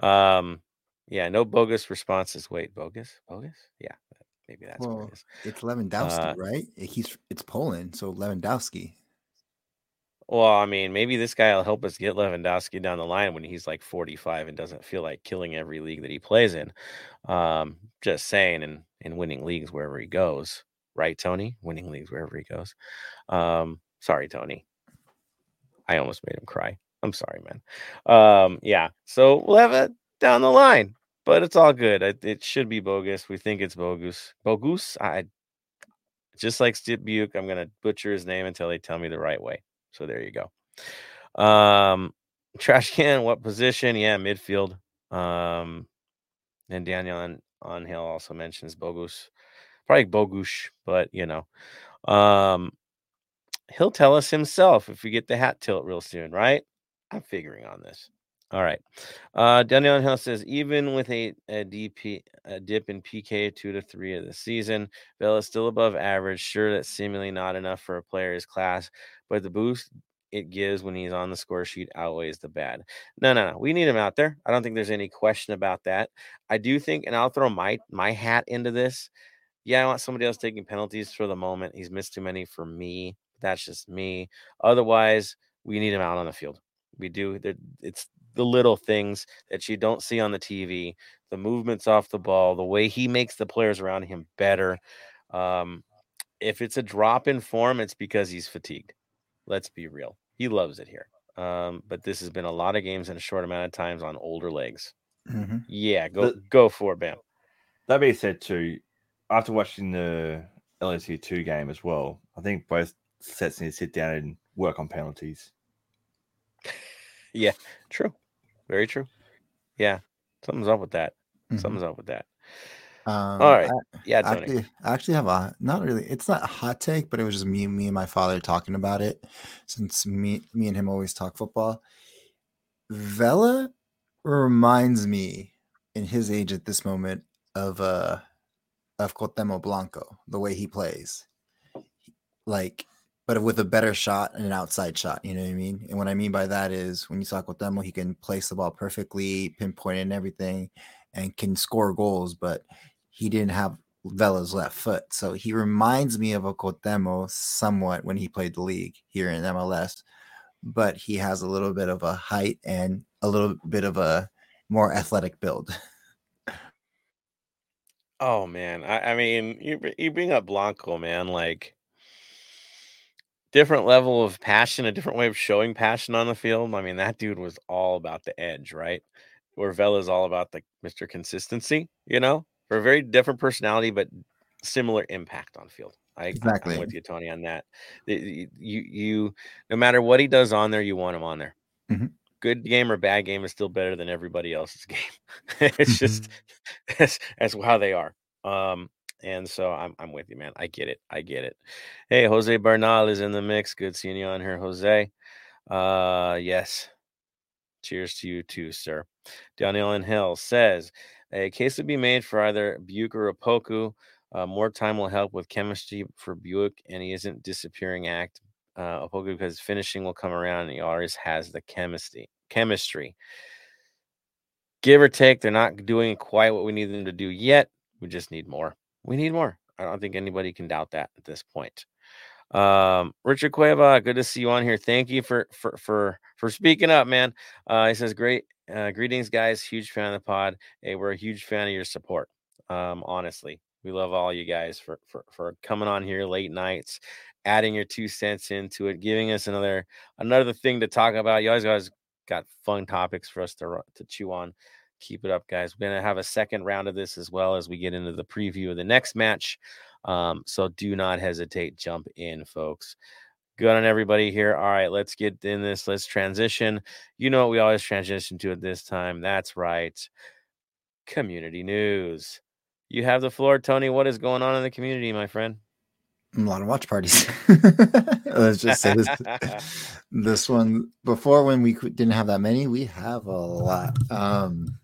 Um, yeah, no bogus responses. Wait, bogus? Bogus? Yeah, maybe that's well, what it is. It's Lewandowski, uh, right? He's it's Poland, so Lewandowski. Well, I mean, maybe this guy will help us get Lewandowski down the line when he's like 45 and doesn't feel like killing every league that he plays in. Um, just saying, and and winning leagues wherever he goes, right, Tony? Winning leagues wherever he goes. Um, sorry, Tony. I almost made him cry. I'm sorry, man. Um, yeah. So we'll have it down the line, but it's all good. It, it should be Bogusz. We think it's Bogusz. Bogusz. I just like Steve Biuk. I'm gonna butcher his name until they tell me the right way. So there you go. Um, trash can. What position? Yeah, midfield. Um, and Daniel on on Hill also mentions Bogusz. Probably Bogusz, but you know. Um, he'll tell us himself if we get the hat tilt real soon, right? I'm figuring on this. All right. Uh, Daniel Hill says even with a, a DP a dip in PK two to three of the season, Vela is still above average. Sure, that's seemingly not enough for a player's class, but the boost it gives when he's on the score sheet outweighs the bad. No, no, no. We need him out there. I don't think there's any question about that. I do think, and I'll throw my my hat into this. Yeah, I want somebody else taking penalties for the moment. He's missed too many for me. That's just me. Otherwise, we need him out on the field. We do. It's the little things that you don't see on the TV, the movements off the ball, the way he makes the players around him better. Um, if it's a drop in form, it's because he's fatigued. Let's be real. He loves it here. Um, but this has been a lot of games in a short amount of times on older legs. Mm-hmm. Yeah, go go for it, Bam. That being said, too, after watching the LSU two game as well, I think both sets need to sit down and work on penalties. Yeah, true. Very true. Yeah, something's up with that. Mm-hmm. Something's up with that. Um, All right. I, yeah, Tony. Actually, I actually have a not really. It's not a hot take, but it was just me, me and my father talking about it. Since me, me and him always talk football. Vela reminds me, in his age at this moment, of uh of Cuauhtemoc Blanco, the way he plays. Like but with a better shot and an outside shot. You know what I mean? And what I mean by that is when you talk with Demo, he can place the ball perfectly, pinpoint and everything, and can score goals. But he didn't have Vela's left foot, so he reminds me of a Cuauhtemoc somewhat when he played the league here in MLS. But he has a little bit of a height and a little bit of a more athletic build. Oh man, I, I mean, you you bring up Blanco, man, like different level of passion, a different way of showing passion on the field. I mean, that dude was all about the edge, right? Where Vela's all about the Mr. Consistency, you know, for a very different personality, but similar impact on field. I, exactly. I'm with you, Tony, on that. You, you, no matter what he does on there, you want him on there. Mm-hmm. Good game or bad game is still better than everybody else's game. it's just mm-hmm. that's, that's how they are. Um, and so I'm I'm with you, man. I get it. I get it. Hey, Jose Bernal is in the mix. Good seeing you on here, Jose. Uh yes. Cheers to you too, sir. Daniel in Hill says a case would be made for either Biuk or Opoku. Uh, more time will help with chemistry for Biuk, and he isn't disappearing act. Uh, Opoku because finishing will come around, and he always has the chemistry. Chemistry, give or take, they're not doing quite what we need them to do yet We just need more. We need more. I don't think anybody can doubt that at this point. Um, Richard Cueva, good to see you on here. Thank you for for for for speaking up, man. Uh, he says, "Great, uh, greetings, guys. Huge fan of the pod. Hey, we're a huge fan of your support. Um, honestly, we love all you guys for for for coming on here late nights, adding your two cents into it, giving us another another thing to talk about. You always guys got fun topics for us to to chew on. Keep it up, guys. We're gonna have a second round of this as well as we get into the preview of the next match. Um, so do not hesitate, jump in, folks. Good on everybody here. All right, let's get in this. Let's transition. You know what we always transition to at this time. That's right. Community news. You have the floor, Tony. What is going on in the community, my friend? A lot of watch parties. Let's just say this. this one before when we didn't have that many, we have a lot. Um,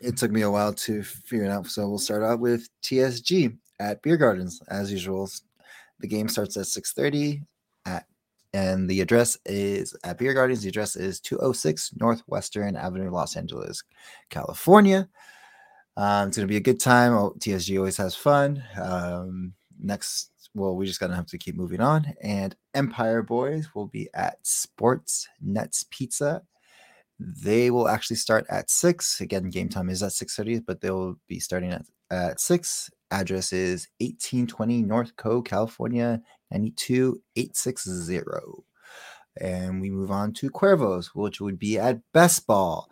it took me a while to figure it out. So we'll start out with TSG at Beer Gardens as usual. The game starts at 6:30 at and the address is at Beer Gardens. The address is 206 Northwestern Avenue, Los Angeles, California. Um, it's gonna be a good time. Oh, TSG always has fun. Um, next, well, we just gotta have to keep moving on. And Empire Boys will be at Sports Nets Pizza. They will actually start at six. Again, game time is at 6:30, but they will be starting at, at six. Address is 1820 Norco, California, 92860. And we move on to Cuervos, which would be at Best Ball.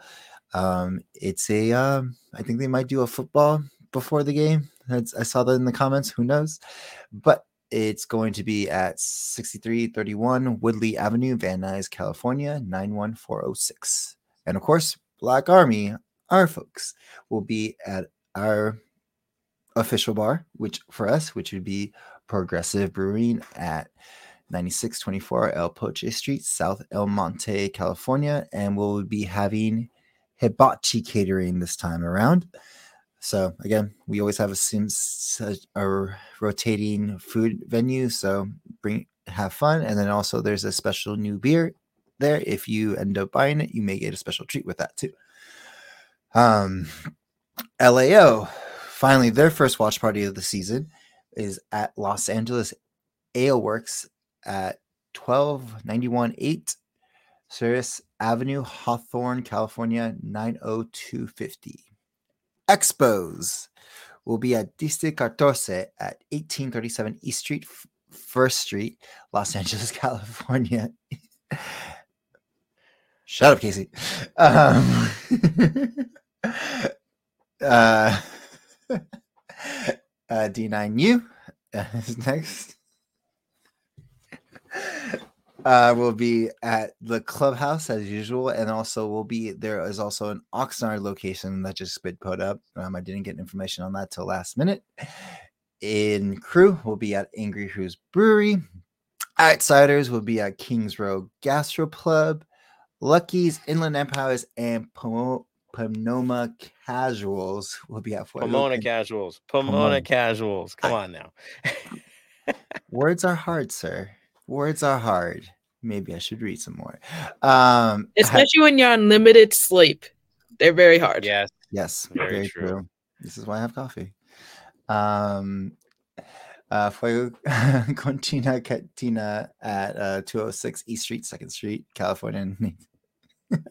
Um, it's a, um, I think they might do a football before the game. That's, I saw that in the comments. Who knows? But it's going to be at 6331 Woodley Avenue, Van Nuys, California, 91406. And of course, Black Army, our folks, will be at our official bar, which for us, which would be Progressive Brewing at 9624 El Poche Street, South El Monte, California. And we'll be having hibachi catering this time around. So again, we always have a seems a rotating food venue. So bring have fun, and then also there's a special new beer there. If you end up buying it, you may get a special treat with that too. Um, LAO finally their first watch party of the season is at Los Angeles Ale Works at 1291 8 Cerise Avenue, Hawthorne, California 90250. Expos will be at Diste Catorce at 1837 East Street, First Street, Los Angeles, California. Shut up, Casey. Um, uh, uh, D9U is next. Uh, will be at the clubhouse as usual, and also will be there is also an Oxnard location that just been put up. Um, I didn't get information on that till last minute. In crew will be at Angry Crew's Brewery. Outsiders will be at Kings Row Gastro Club. Lucky's Inland Empires and Pomo- Pomona Casuals will be at Fort Pomona Logan. Casuals. Pomona, Pomona. Casuals. Come on now. Words are hard, sir. Words are hard. Maybe I should read some more. Um, Especially when you're on limited sleep. They're very hard. yes. Yes, Very very, true. true. This is why I have coffee. Um, uh, Fuego Contina Catina at uh, 206 East Street, Second Street, California.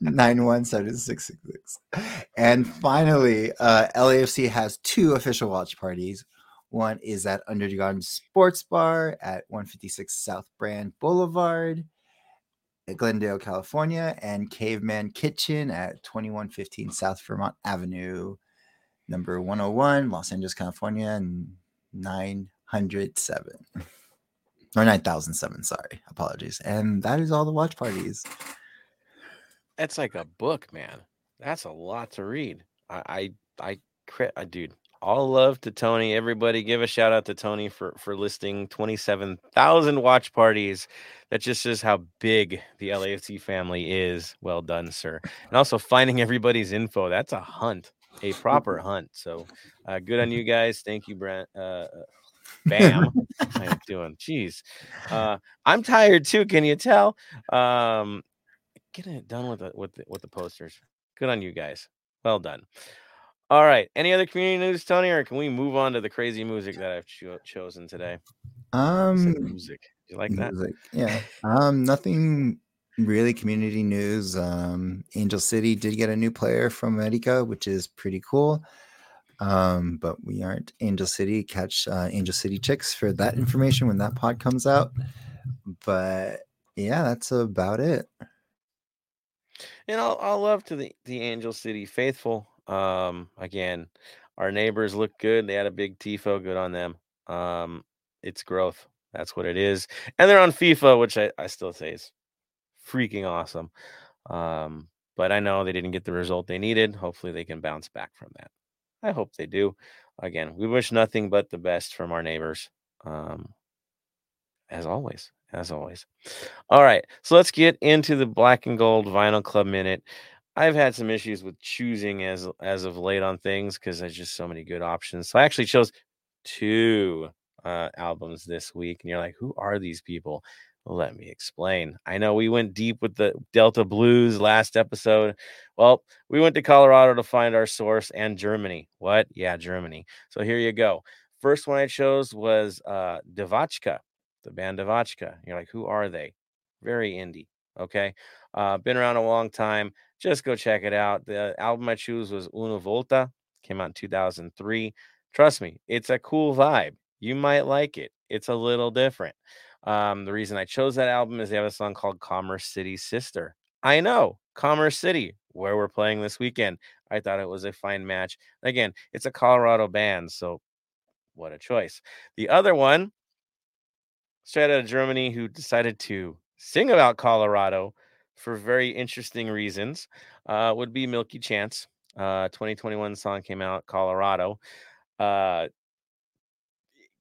91766. And finally, uh, LAFC has two official watch parties. One is at Underground Sports Bar at 156 South Brand Boulevard, at Glendale, California, and Caveman Kitchen at 2115 South Vermont Avenue, number 101, Los Angeles, California, and 907 or 9007. Sorry, apologies. And that is all the watch parties. That's like a book, man. That's a lot to read. I, I, I, I uh, dude. All love to Tony. Everybody, give a shout out to Tony for for listing twenty seven thousand watch parties. That just shows how big the LAFC family is. Well done, sir. And also finding everybody's info. That's a hunt, a proper hunt. So, uh, good on you guys. Thank you, Brent. Uh, Bam. How you doing? Jeez. Uh, I'm tired too. Can you tell? Um, getting it done with the with the, with the posters. Good on you guys. Well done. All right. Any other community news, Tony, or can we move on to the crazy music that I've cho- chosen today? Um, music. You like that? music, yeah. Um, nothing really community news. Um, Angel City did get a new player from Medica, which is pretty cool. Um, but we aren't Angel City. Catch uh, Angel City Chicks for that information when that pod comes out. But yeah, that's about it. And I'll, I'll love to the, the Angel City faithful. Um, again, our neighbors look good. They had a big tifo. Good on them. Um, it's growth. That's what it is. And they're on FIFA, which I, I still say is freaking awesome. Um, but I know they didn't get the result they needed. Hopefully, they can bounce back from that. I hope they do. Again, we wish nothing but the best from our neighbors. Um, as always, as always. All right, so let's get into the black and gold vinyl club minute. I've had some issues with choosing as as of late on things because there's just so many good options. So I actually chose two uh, albums this week, and you're like, who are these people? Let me explain. I know we went deep with the Delta Blues last episode. Well, we went to Colorado to find our source and Germany. What? Yeah, Germany. So here you go. First one I chose was uh DeVotchKa, the band DeVotchKa. You're like, who are they? Very indie. Okay. Uh, been around a long time. Just go check it out. The album I choose was Una Volta, came out in 2003. Trust me, it's a cool vibe. You might like it. It's a little different. Um, the reason I chose that album is they have a song called Commerce City Sister. I know, Commerce City, where we're playing this weekend. I thought it was a fine match. Again, it's a Colorado band, so what a choice. The other one, straight out of Germany, who decided to sing about Colorado for very interesting reasons, uh, would be Milky Chance. Uh, 2021 song came out, Colorado. Uh,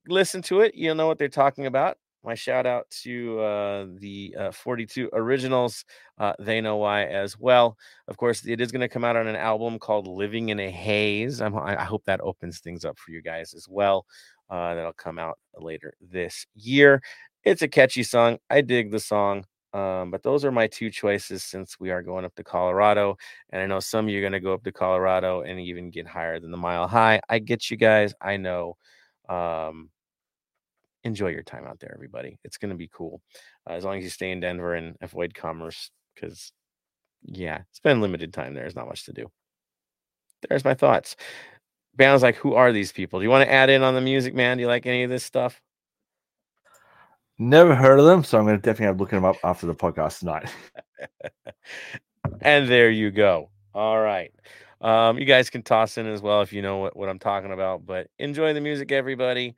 listen to it, you'll know what they're talking about my shout out to uh, the uh, 42 originals. Uh, they know why as well. Of course, it is going to come out on an album called Living in a Haze. I'm, i hope that opens things up for you guys as well. Uh, that'll come out later this year. It's a catchy song. I dig the song. Um, but those are my two choices since we are going up to Colorado. And I know some of you are going to go up to Colorado and even get higher than the mile high. I get you guys. I know. Um, enjoy your time out there, everybody. It's going to be cool uh, as long as you stay in Denver and avoid commerce because, yeah, spend limited time there. There's not much to do. There's my thoughts. Bands like, who are these people? Do you want to add in on the music, man? Do you like any of this stuff? Never heard of them, so I'm going to definitely have looking them up after the podcast tonight. and there you go. All right. Um, you guys can toss in as well if you know what, what I'm talking about, but enjoy the music, everybody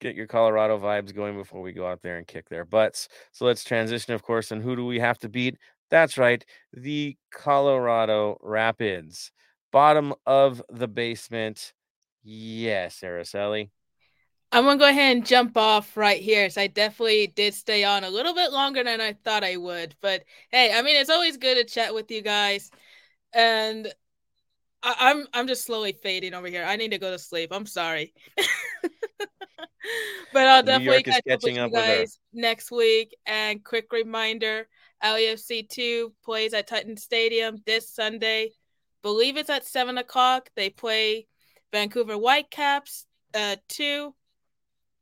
get your Colorado vibes going before we go out there and kick their butts. So let's transition, of course, and who do we have to beat? That's right, the Colorado Rapids. Bottom of the basement. Yes, Araceli. I'm gonna go ahead and jump off right here. So I definitely did stay on a little bit longer than I thought I would. But hey, I mean it's always good to chat with you guys. And I, am I'm, I'm just slowly fading over here. I need to go to sleep. I'm sorry. but I'll definitely catch up with you guys next week. And quick reminder: LAFC two plays at Titan Stadium this Sunday. Believe it's at seven o'clock. They play Vancouver Whitecaps. Uh, two.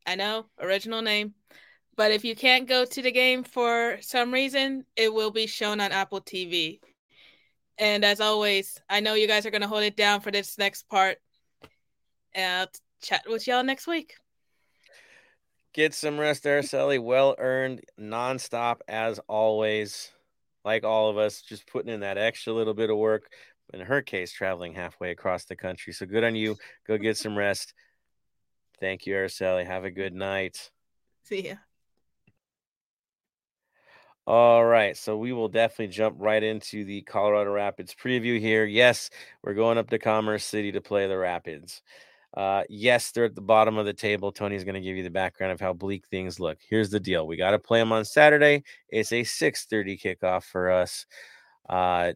I know original name. But if you can't go to the game for some reason, it will be shown on Apple TV. And as always, I know you guys are going to hold it down for this next part. And I'll chat with y'all next week. Get some rest there, Sally. Well earned, nonstop as always. Like all of us, just putting in that extra little bit of work. In her case, traveling halfway across the country. So good on you. Go get some rest. Thank you, Araceli. Have a good night. See ya. All right, so we will definitely jump right into the Colorado Rapids preview here. Yes, we're going up to Commerce City to play the Rapids. Uh, yes, they're at the bottom of the table. Tony's going to give you the background of how bleak things look. Here's the deal: we got to play them on Saturday. It's a 6:30 kickoff for us. Uh,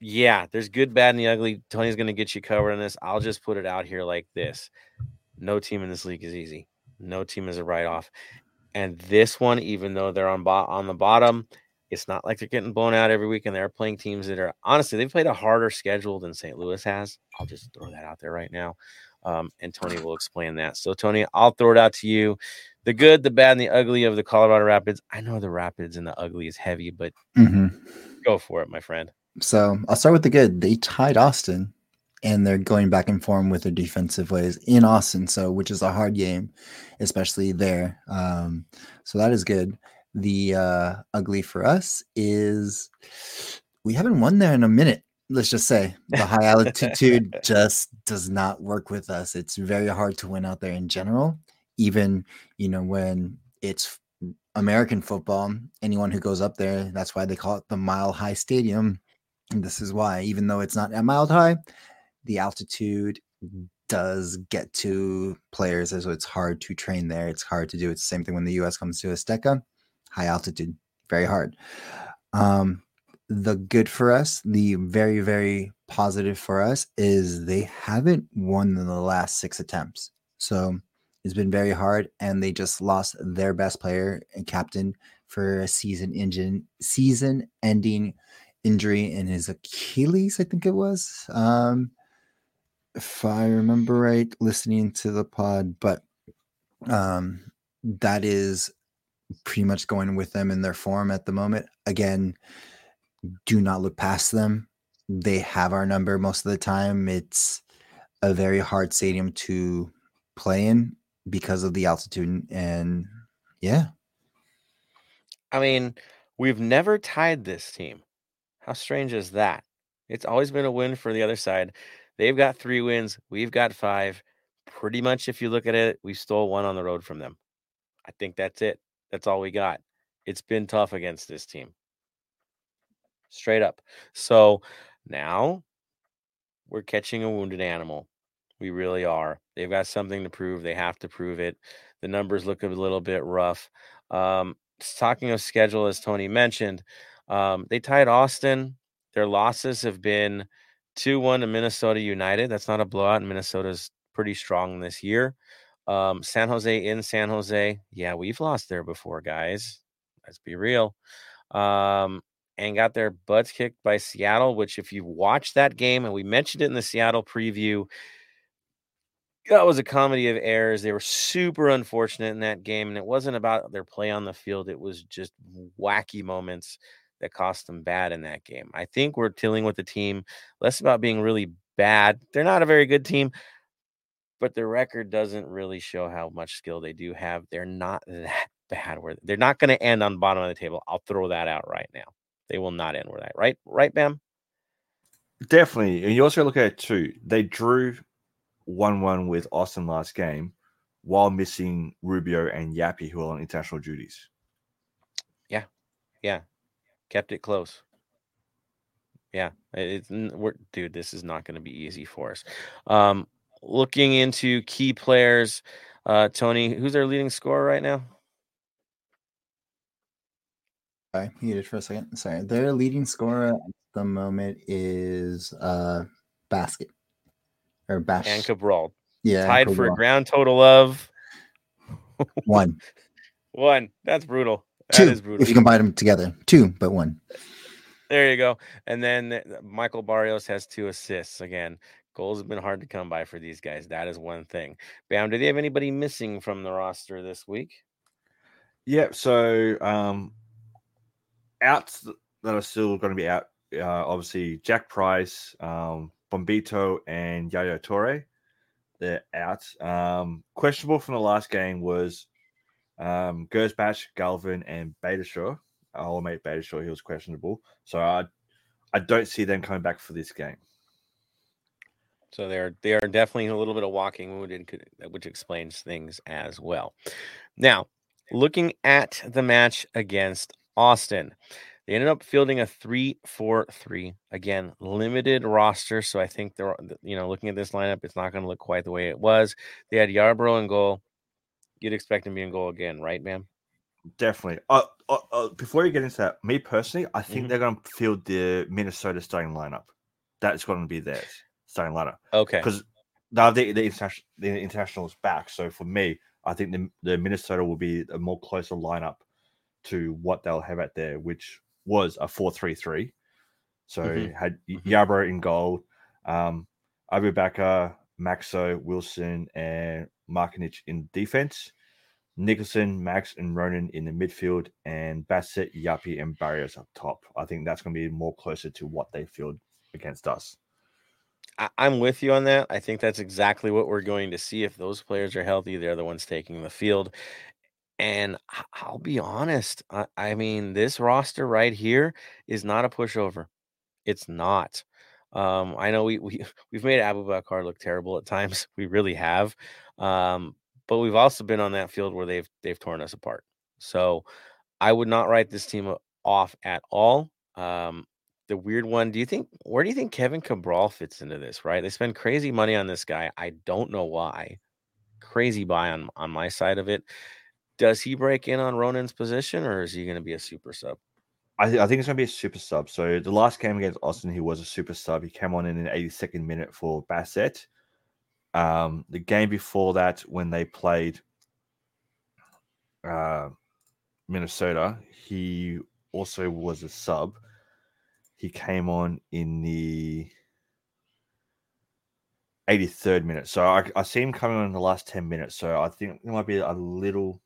yeah, there's good, bad, and the ugly. Tony's going to get you covered on this. I'll just put it out here like this: no team in this league is easy. No team is a write-off. And this one, even though they're on bo- on the bottom, It's not like they're getting blown out every week, and they're playing teams that are honestly they've played a harder schedule than St. Louis has. I'll just throw that out there right now, um, and Tony will explain that. So Tony, I'll throw it out to you. The good, the bad, and the ugly of the Colorado Rapids. I know the Rapids and the ugly is heavy, but hmm go for it, my friend. So I'll start with the good. They tied Austin, and they're going back in form with their defensive ways in Austin. So which is a hard game, especially there. Um, so that is good. The uh, ugly for us is we haven't won there in a minute. Let's just say the high altitude just does not work with us. It's very hard to win out there in general. Even you know when it's American football, anyone who goes up there, that's why they call it the Mile High Stadium. And this is why, even though it's not a mile high, the altitude does get to players, so it's hard to train there. It's hard to do. It's the same thing when the U.S. comes to Azteca, high altitude, very hard. Um, the good for us, the very very positive for us is they haven't won in the last six attempts. So it's been very hard, and they just lost their best player and captain for a season engine season ending injury in his Achilles, I think it was. Um, if I remember right, listening to the pod, but um, that is pretty much going with them in their form at the moment. Again, do not look past them. They have our number most of the time. It's a very hard stadium to play in because of the altitude. And yeah, I mean, we've never tied this team. How strange is that? It's always been a win for the other side. They've got three wins. We've got five. Pretty much, if you look at it, we stole one on the road from them. I think that's it. That's all we got. It's been tough against this team. Straight up. So now we're catching a wounded animal. We really are. They've got something to prove. They have to prove it. The numbers look a little bit rough. Um, talking of schedule, as Tony mentioned, um, they tied Austin. Their losses have been 2 1 to Minnesota United. That's not a blowout. Minnesota's pretty strong this year. Um, San Jose in San Jose. Yeah, we've lost there before, guys. Let's be real. Um, and got their butts kicked by Seattle, which, if you watch that game, and we mentioned it in the Seattle preview, that was a comedy of errors. They were super unfortunate in that game, and it wasn't about their play on the field. It was just wacky moments that cost them bad in that game. I think we're dealing with a team less about being really bad. They're not a very good team, but their record doesn't really show how much skill they do have. They're not that bad. Where they're not going to end on bottom of the table. I'll throw that out right now. They will not end where that. Right, right, Bam. Definitely. And you also look at it too. They drew 1 1 with Austin last game while missing Rubio and Yapi, who are on international duties. Yeah. Yeah, kept it close. Yeah, it's we're dude. This is not going to be easy for us. Um, looking into key players, uh, Tony, who's their leading scorer right now? I muted for a second. Sorry. Their leading scorer at the moment is uh Basket. Or Bash. And Cabral, yeah. tied for a Cabral. ground total of one. one. That's brutal. That is Two. brutal. If you combine them together. Two, but one. There you go. And then uh, Michael Barrios has two assists. Again, goals have been hard to come by for these guys. That is one thing. Bam, do they have anybody missing from the roster this week? Yep. So um, outs that are still going to be out, uh, obviously Jack Price, um, Bombito, and Yaya Torre. They're out. Um, questionable from the last game was um, Gersbach, Galvin, and Beitashour. I'll mate Beitashour, he was questionable. So I, I don't see them coming back for this game. So they're they are definitely a little bit of walking wounded, which explains things as well. Now, looking at the match against Austin, they ended up fielding a three-four-three. Again, limited roster, so I think they're you know looking at this lineup, it's not going to look quite the way it was. They had Yarbrough in goal. You'd expect him to be in goal again, right, ma'am? Definitely. Uh, uh, uh, before you get into that, me personally, I think Mhm. they're going to field the Minnesota starting lineup. That's going to be theirs starting lineup Okay. because now the the international the international is back. So for me, I think the, the Minnesota will be a more closer lineup to what they'll have out there, which was a 4-3-3. So Mhm. had Mhm. Yarbrough in goal, um, Abu Bakar, Maxsø, Wilson, and Markanich in defense. Nicholson, Max, and Ronan in the midfield, and Bassett, Yapi, and Barrios up top. I think that's going to be more closer to what they field against us. I'm with you on that. I think that's exactly what we're going to see. If those players are healthy, they're the ones taking the field. And I'll be honest. I, I mean, this roster right here is not a pushover. It's not. Um, I know we, we we've made Abubakar look terrible at times. We really have. Um, but we've also been on that field where they've they've torn us apart. So I would not write this team off at all. Um, the weird one. Do you think where do you think Kevin Cabral fits into this? Right, they spend crazy money on this guy. I don't know why. Crazy buy on on my side of it. Does he break in on Ronan's position, or is he going to be a super sub? I, th- I think it's going to be a super sub. So the last game against Austin, he was a super sub. He came on in an 82nd minute for Bassett. Um, the game before that, when they played uh, Minnesota, he also was a sub. He came on in the 83rd minute. So I, I see him coming on in the last 10 minutes. So I think there might be a little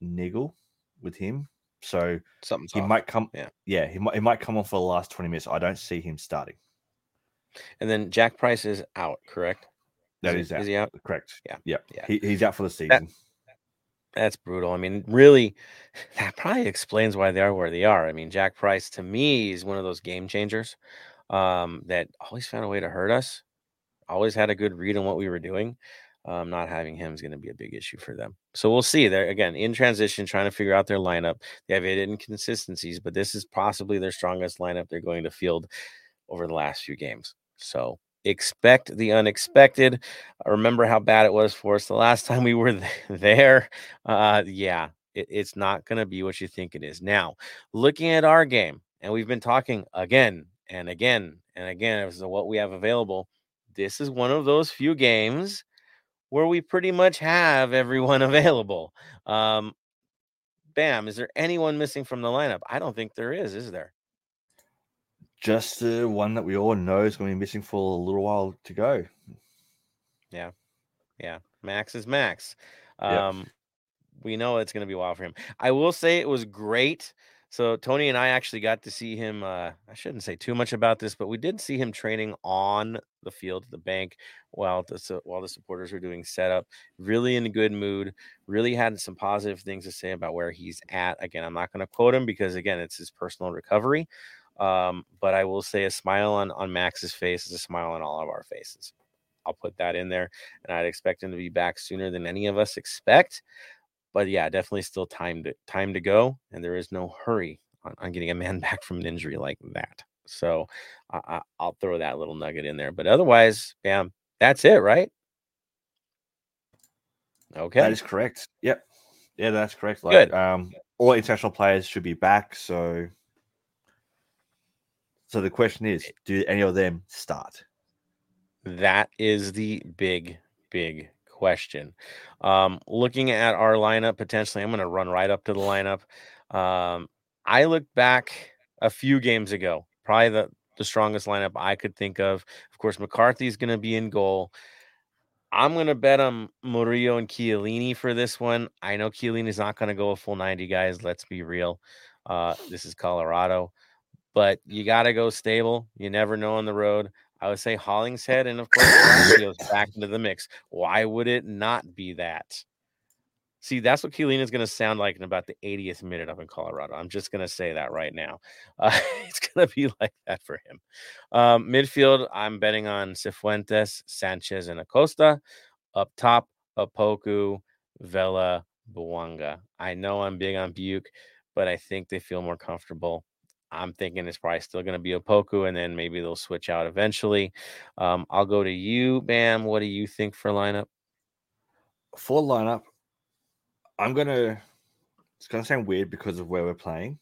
niggle with him. So Something's he might come. Yeah. yeah, he might. He might come on for the last twenty minutes. I don't see him starting. And then Jack Price is out, correct? That he- out. Is he out? correct. Yeah, yeah, yeah. He, he's out for the season. That's brutal. I mean, really, that probably explains why they are where they are. I mean, Jack Price to me is one of those game changers um, that always found a way to hurt us. Always had a good read on what we were doing. Um, not having him is going to be a big issue for them. So we'll see. They're again in transition, trying to figure out their lineup. They have inconsistencies, but this is possibly their strongest lineup they're going to field over the last few games. So expect the unexpected. I remember how bad it was for us the last time we were there. Uh, yeah, it, it's not going to be what you think it is. Now, looking at our game, and we've been talking again and again and again as to what we have available. This is one of those few games where we pretty much have everyone available. Um, bam, is there anyone missing from the lineup? I don't think there is, is there? Just the one that we all know is going to be missing for a little while to go. Yeah, Yeah. Max is Max. Yep. Um, we know it's going to be wild for him. I will say it was great. So Tony and I actually got to see him. Uh, I shouldn't say too much about this, but we did see him training on the field at the bank while the while the supporters were doing setup. Really in a good mood. Really had some positive things to say about where he's at. Again, I'm not going to quote him because again, it's his personal recovery. Um, but I will say a smile on on Max's face is a smile on all of our faces. I'll put that in there, and I'd expect him to be back sooner than any of us expect. But yeah, definitely still time to time to go, and there is no hurry on, on getting a man back from an injury like that. So I, I, I'll throw that little nugget in there. But otherwise, bam, that's it, right? Okay. That is correct. Yep. Yeah, that's correct. Like, Good. Um, all international players should be back. So, so the question is, do any of them start? That is the big, big question. Um, looking at our lineup, potentially, I'm going to run right up to the lineup. Um, I looked back a few games ago, probably the, the strongest lineup I could think of. Of course, McCarthy's going to be in goal. I'm going to bet on Murillo and Chiellini for this one. I know Chiellini's not going to go a full 90, guys. Let's be real. Uh, this is Colorado, but you got to go stable. You never know on the road. I would say Hollingshead and of course back into the mix. Why would it not be that? See, that's what Chiellini is going to sound like in about the 80th minute up in Colorado. I'm just going to say that right now. Uh, it's going to be like that for him. Um, midfield, I'm betting on Cifuentes, Sanchez, and Acosta. Up top, Opoku, Vela, Bouanga. I know I'm big on Biuk, but I think they feel more comfortable I'm thinking it's probably still going to be Opoku, and then maybe they'll switch out eventually. Um, I'll go to you, Bam. What do you think for lineup? For lineup, I'm gonna. It's gonna sound weird because of where we're playing.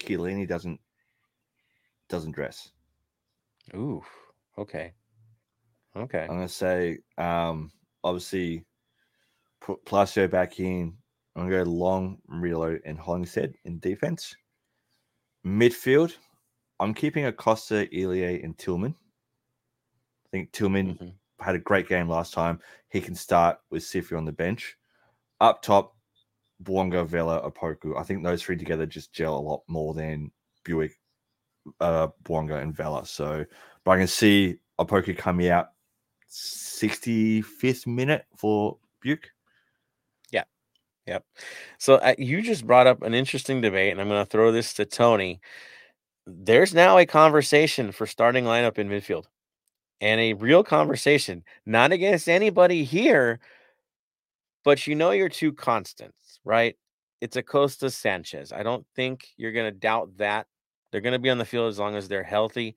Chiellini doesn't doesn't dress. Ooh, okay, okay. I'm gonna say, um, obviously, put Palacio back in. I'm gonna go long, Murillo, and Hollingshead in defense. Midfield, I'm keeping Acosta, Ilie, and Tillman. I think Tillman Mhm. had a great game last time. He can start with Cifu on the bench. Up top, Bouanga, Vela, Opoku. I think those three together just gel a lot more than Biuk, uh, Bouanga, and Vela. So, but I can see Opoku coming out 65th minute for Biuk. Yep. So uh, you just brought up an interesting debate, and I'm going to throw this to Tony. There's now a conversation for starting lineup in midfield, and a real conversation, not against anybody here, but you know your two constants, right? It's Acosta Sanchez. I don't think you're going to doubt that. They're going to be on the field as long as they're healthy.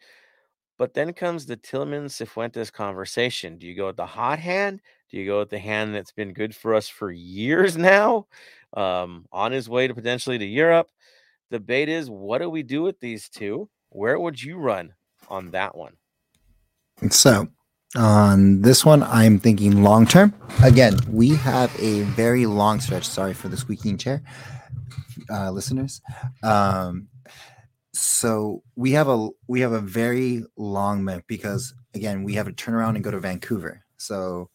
But then comes the Tillman Cifuentes conversation. Do you go with the hot hand? Do you go with the hand that's been good for us for years now? Um, on his way to potentially to Europe. The debate is what do we do with these two? Where would you run on that one? So on this one, I'm thinking long term. Again, we have a very long stretch. Sorry for the squeaking chair, uh, listeners. Um, so we have a we have a very long month because again we have to turn around and go to Vancouver. So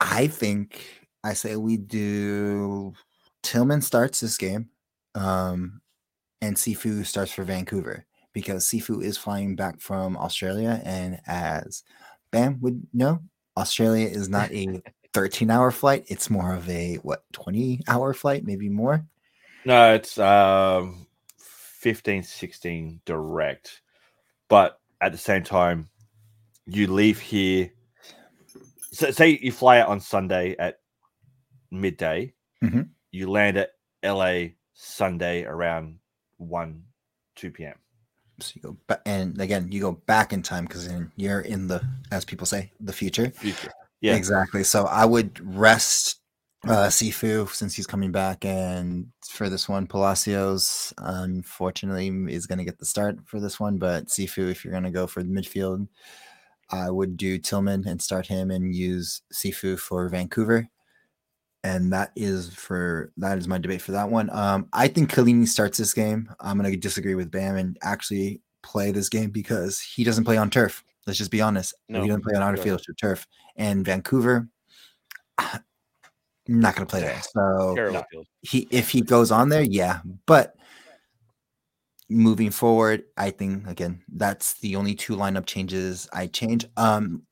I think I say we do Tillman starts this game, um, and Cifu starts for Vancouver because Cifu is flying back from Australia, and as Bam would know, Australia is not a 13 hour flight; it's more of a what 20 hour flight, maybe more. No, it's um 15, 16 direct. But at the same time, you leave here. So say you fly out on Sunday at midday. Mhm. You land at LA Sunday around 1, 2 p.m. So you go back, and again, you go back in time because you're in the, as people say, the future. Future. Yeah. Exactly. So I would rest uh Cifu since he's coming back and for this one Palacios unfortunately is going to get the start for this one but Cifu if you're going to go for the midfield I would do Tillman and start him and use Cifu for Vancouver. And that is for that is my debate for that one. Um I think Chiellini starts this game. I'm going to disagree with Bam and actually play this game because he doesn't play on turf. Let's just be honest. No, he doesn't play on artificial turf. And Vancouver not going to play there. So no. he if he goes on there, yeah. But moving forward, I think again that's the only two lineup changes I change. Um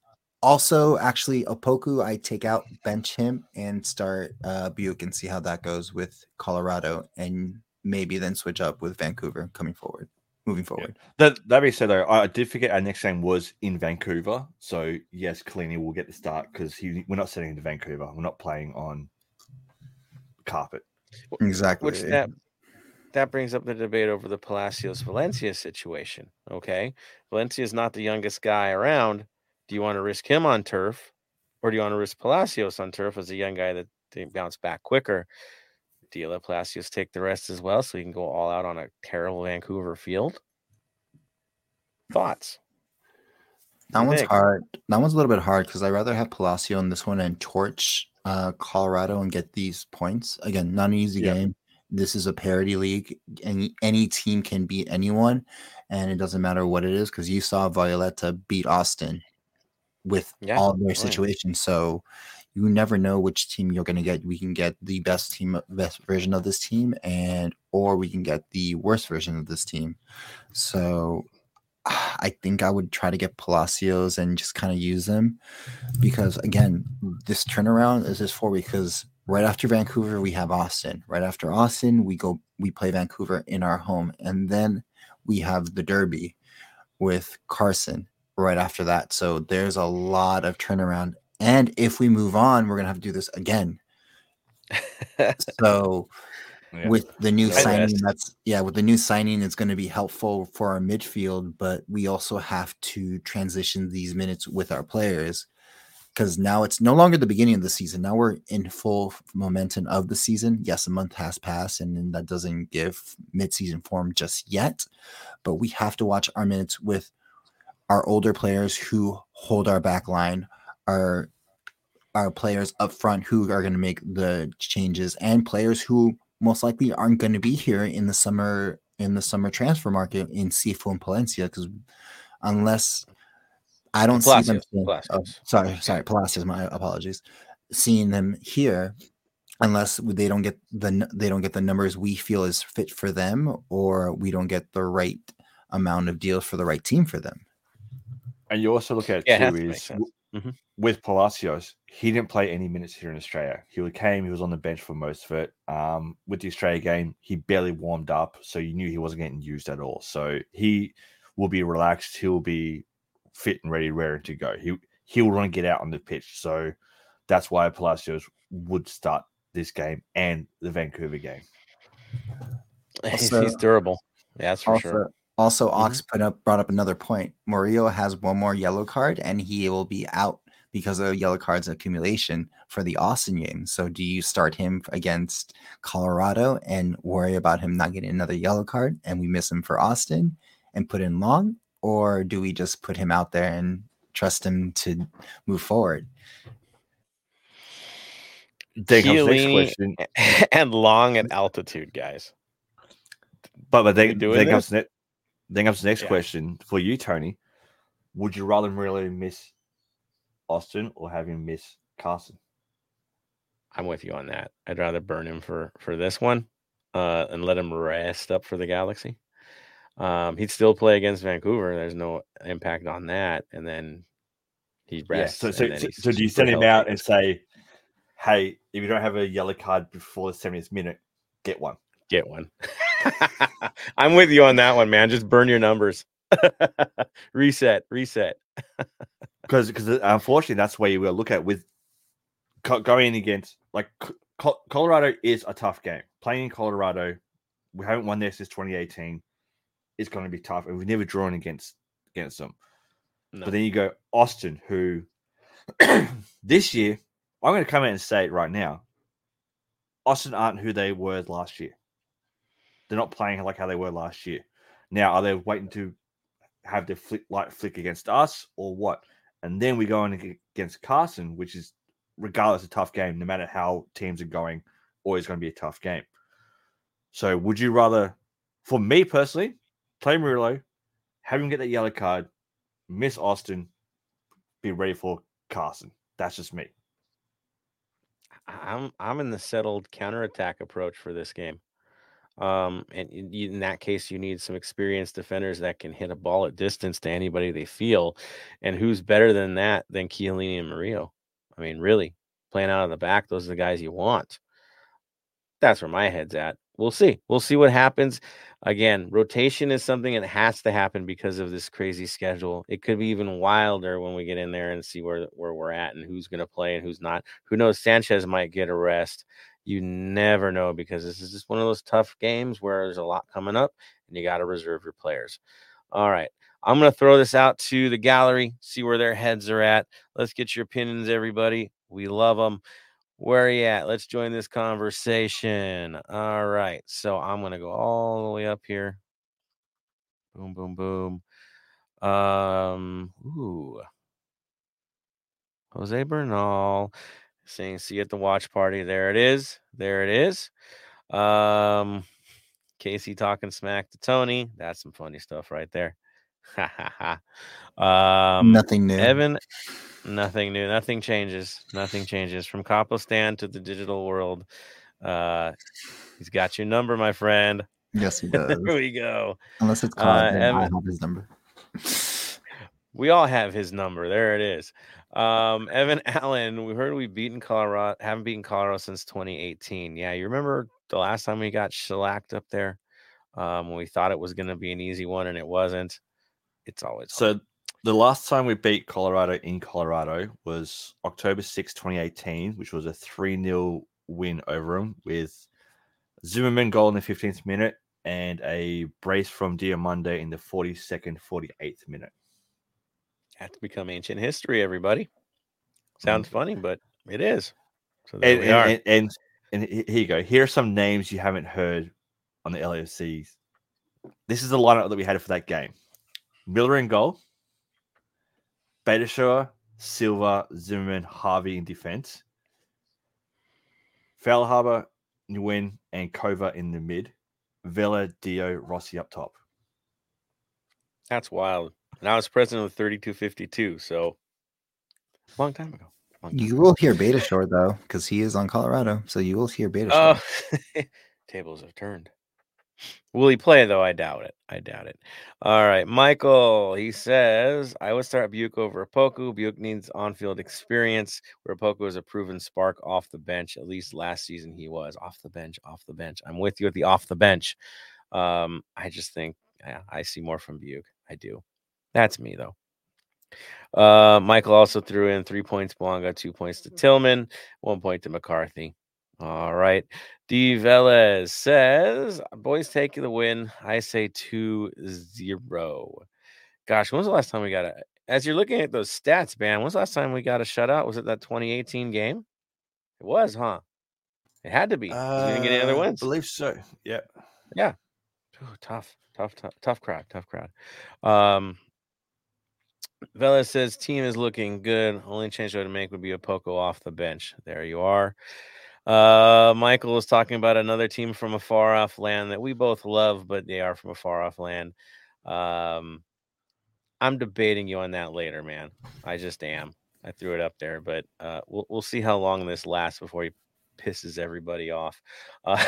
also actually Opoku, I take out, bench him, and start uh Biuk and see how that goes with Colorado and maybe then switch up with Vancouver coming forward, moving forward. That that being said, though, I did forget our next game was in Vancouver. So yes, Chiellini will get the start because he we're not sending him to Vancouver. We're not playing on carpet. Exactly. Which that that brings up the debate over the Palacios Valencia situation. Okay. Valencia is not the youngest guy around. Do you want to risk him on turf or do you want to risk Palacios on turf as a young guy that they bounce back quicker? Do you let Palacios take the rest as well so he can go all out on a terrible Vancouver field? Thoughts? That one's think? hard. That one's a little bit hard because I'd rather have Palacio in this one and torch uh, Colorado and get these points. Again, not an easy Yeah. game. This is a parity league. and any team can beat anyone, and it doesn't matter what it is because you saw Violetta beat Austin with Yeah, all their situations. So you never know which team you're going to get. We can get the best team, best version of this team, and or we can get the worst version of this team. So I think I would try to get Palacios and just kind of use them because again, this turnaround is just for because right after Vancouver we have Austin. Right after Austin, we go we play Vancouver in our home, and then we have the Derby with Carson right after that. So there's a lot of turnaround. And if we move on, we're gonna have to do this again. So Yeah. with the new Right. signing Yes. that's yeah with the new signing it's going to be helpful for our midfield but we also have to transition these minutes with our players because now it's no longer the beginning of the season. Now we're in full momentum of the season. Yes a month has passed and that doesn't give mid-season form just yet but we have to watch our minutes with our older players who hold our back line our our players up front who are going to make the changes and players who most likely aren't going to be here in the summer in the summer transfer market in Cifu and Palencia because unless I don't see them. Palacios, oh, sorry, sorry, Palacios. My apologies. Seeing them here, unless they don't get the they don't get the numbers we feel is fit for them, or we don't get the right amount of deals for the right team for them. And you also look at Yeah, it too is sense. w- Mhm. with Palacios, he didn't play any minutes here in Australia. He came, he was on the bench for most of it. Um, with the Australia game, he barely warmed up, so you knew he wasn't getting used at all. So he will be relaxed. He will be fit and ready, ready to go. He he will want to get out on the pitch. So that's why Palacios would start this game and the Vancouver game. He's, Also- he's durable. Yeah, that's for also, sure. also Ox mm-hmm. put up brought up another point. Murillo has one more yellow card, and he will be out because of yellow cards accumulation for the Austin game. So, do you start him against Colorado and worry about him not getting another yellow card, and we miss him for Austin and put in Long, or do we just put him out there and trust him to move forward? Then comes the next question. and long at altitude, guys. But but they then, doing then comes this? the ne- then comes the next Yeah. question for you, Tony. Would you rather really miss Austin or have him miss Carson? I'm with you on that. I'd rather burn him for for this one, uh, and let him rest up for the Galaxy. Um, he'd still play against Vancouver. There's no impact on that, and then he rests. Yeah. So so, so, so do you send him healthy out and say, "Hey, if you don't have a yellow card before the 70th minute, get one." get one? I'm with you on that one, man. Just burn your numbers. reset, reset. Because because unfortunately, that's where you will look at with going against like Co- Co- Colorado is a tough game. Playing in Colorado, we haven't won there since 2018. It's going to be tough, and we've never drawn against against them. No. But then you go Austin, who this year, I'm going to come out and say it right now. Austin aren't who they were last year. They're not playing like how they were last year. Now, are they waiting to have their flick, light flick against us or what? And then we go in against Carson, which is regardless a tough game, no matter how teams are going, always going to be a tough game. So, would you rather, for me personally, play Murillo, have him get that yellow card, miss Austin, be ready for Carson? That's just me. I'm I'm in the settled counterattack approach for this game. Um, and in that case, you need some experienced defenders that can hit a ball at distance to anybody they feel. And who's better than that than Chiellini and Murillo? I mean, really, playing out of the back, those are the guys you want. That's where my head's at. We'll see. We'll see what happens. Again, rotation is something that has to happen because of this crazy schedule. It could be even wilder when we get in there and see where where we're at and who's going to play and who's not. Who knows? Sanchez might get a rest. You never know because this is just one of those tough games where there's a lot coming up and you got to reserve your players. All right. I'm going to throw this out to the gallery, see where their heads are at. Let's get your opinions, everybody. We love them. Where are you at? Let's join this conversation. All right. So I'm going to go all the way up here. Boom, boom, boom. Um, ooh. Jose Bernal saying, see you at the watch party. There it is. There it is. Um, Casey talking smack to Tony. That's some funny stuff right there. Ha ha ha. Um, Nothing new. Evan, nothing new. Nothing changes. Nothing changes from Copostan to the digital world. Uh, he's got your number, my friend. Yes, he does. There we go. Unless it's Uh, called, then I have his number. We all have his number. There it is. Um, Evan Allen, we heard we've beaten Colorado, haven't beaten Colorado since 2018. Yeah, you remember the last time we got shellacked up there um, when we thought it was going to be an easy one and it wasn't. It's always hard. The last time we beat Colorado in Colorado was October 6, 2018, which was a 3 0 win over them with Zimmerman goal in the 15th minute and a brace from Diomande in the 42nd, 48th minute. That's become ancient history, everybody. Sounds mm. funny, but it is. So there And, we and, are. and, and, and here you go. Here are some names you haven't heard on the LAFCs. This is the lineup that we had for that game Miller in goal, Beitashour, Silva, Zimmerman, Harvey in defense, Feilhaber, Nguyen, and Kova in the mid, Vela, Dio, Rossi up top. That's wild. And I was president of 3252, so long time ago. Long time You ago. will hear Beitashour though, because he is on Colorado, so you will hear Beitashour. Oh, tables have turned. Will he play though? I doubt it. I doubt it. All right, Michael. He says I would start Biuk over Poku. Biuk needs on-field experience, where Poku is a proven spark off the bench. At least last season he was off the bench. Off the bench. I'm with you at the off the bench. Um, I just think yeah, I see more from Biuk. I do. That's me though. Uh, Michael also threw in three points. Bouanga, two points to Tillman, one point to McCarthy. All right. D. Velez says, Boys take the win. I say 2 0. Gosh, when was the last time we got a. As you're looking at those stats, man, when's the last time we got a shutout? Was it that 2018 game? It was, huh? It had to be. we didn't get any other Uh, wins. believe so. Yeah. Ooh, tough, tough, tough, tough crowd, tough crowd. Um, Vela says team is looking good. Only change I would make would be a Poco off the bench. There you are. Uh, Michael was talking about another team from a far off land that we both love, but they are from a far off land. Um, I'm debating you on that later, man. I just am. I threw it up there, but uh, we'll we'll see how long this lasts before he pisses everybody off. Uh,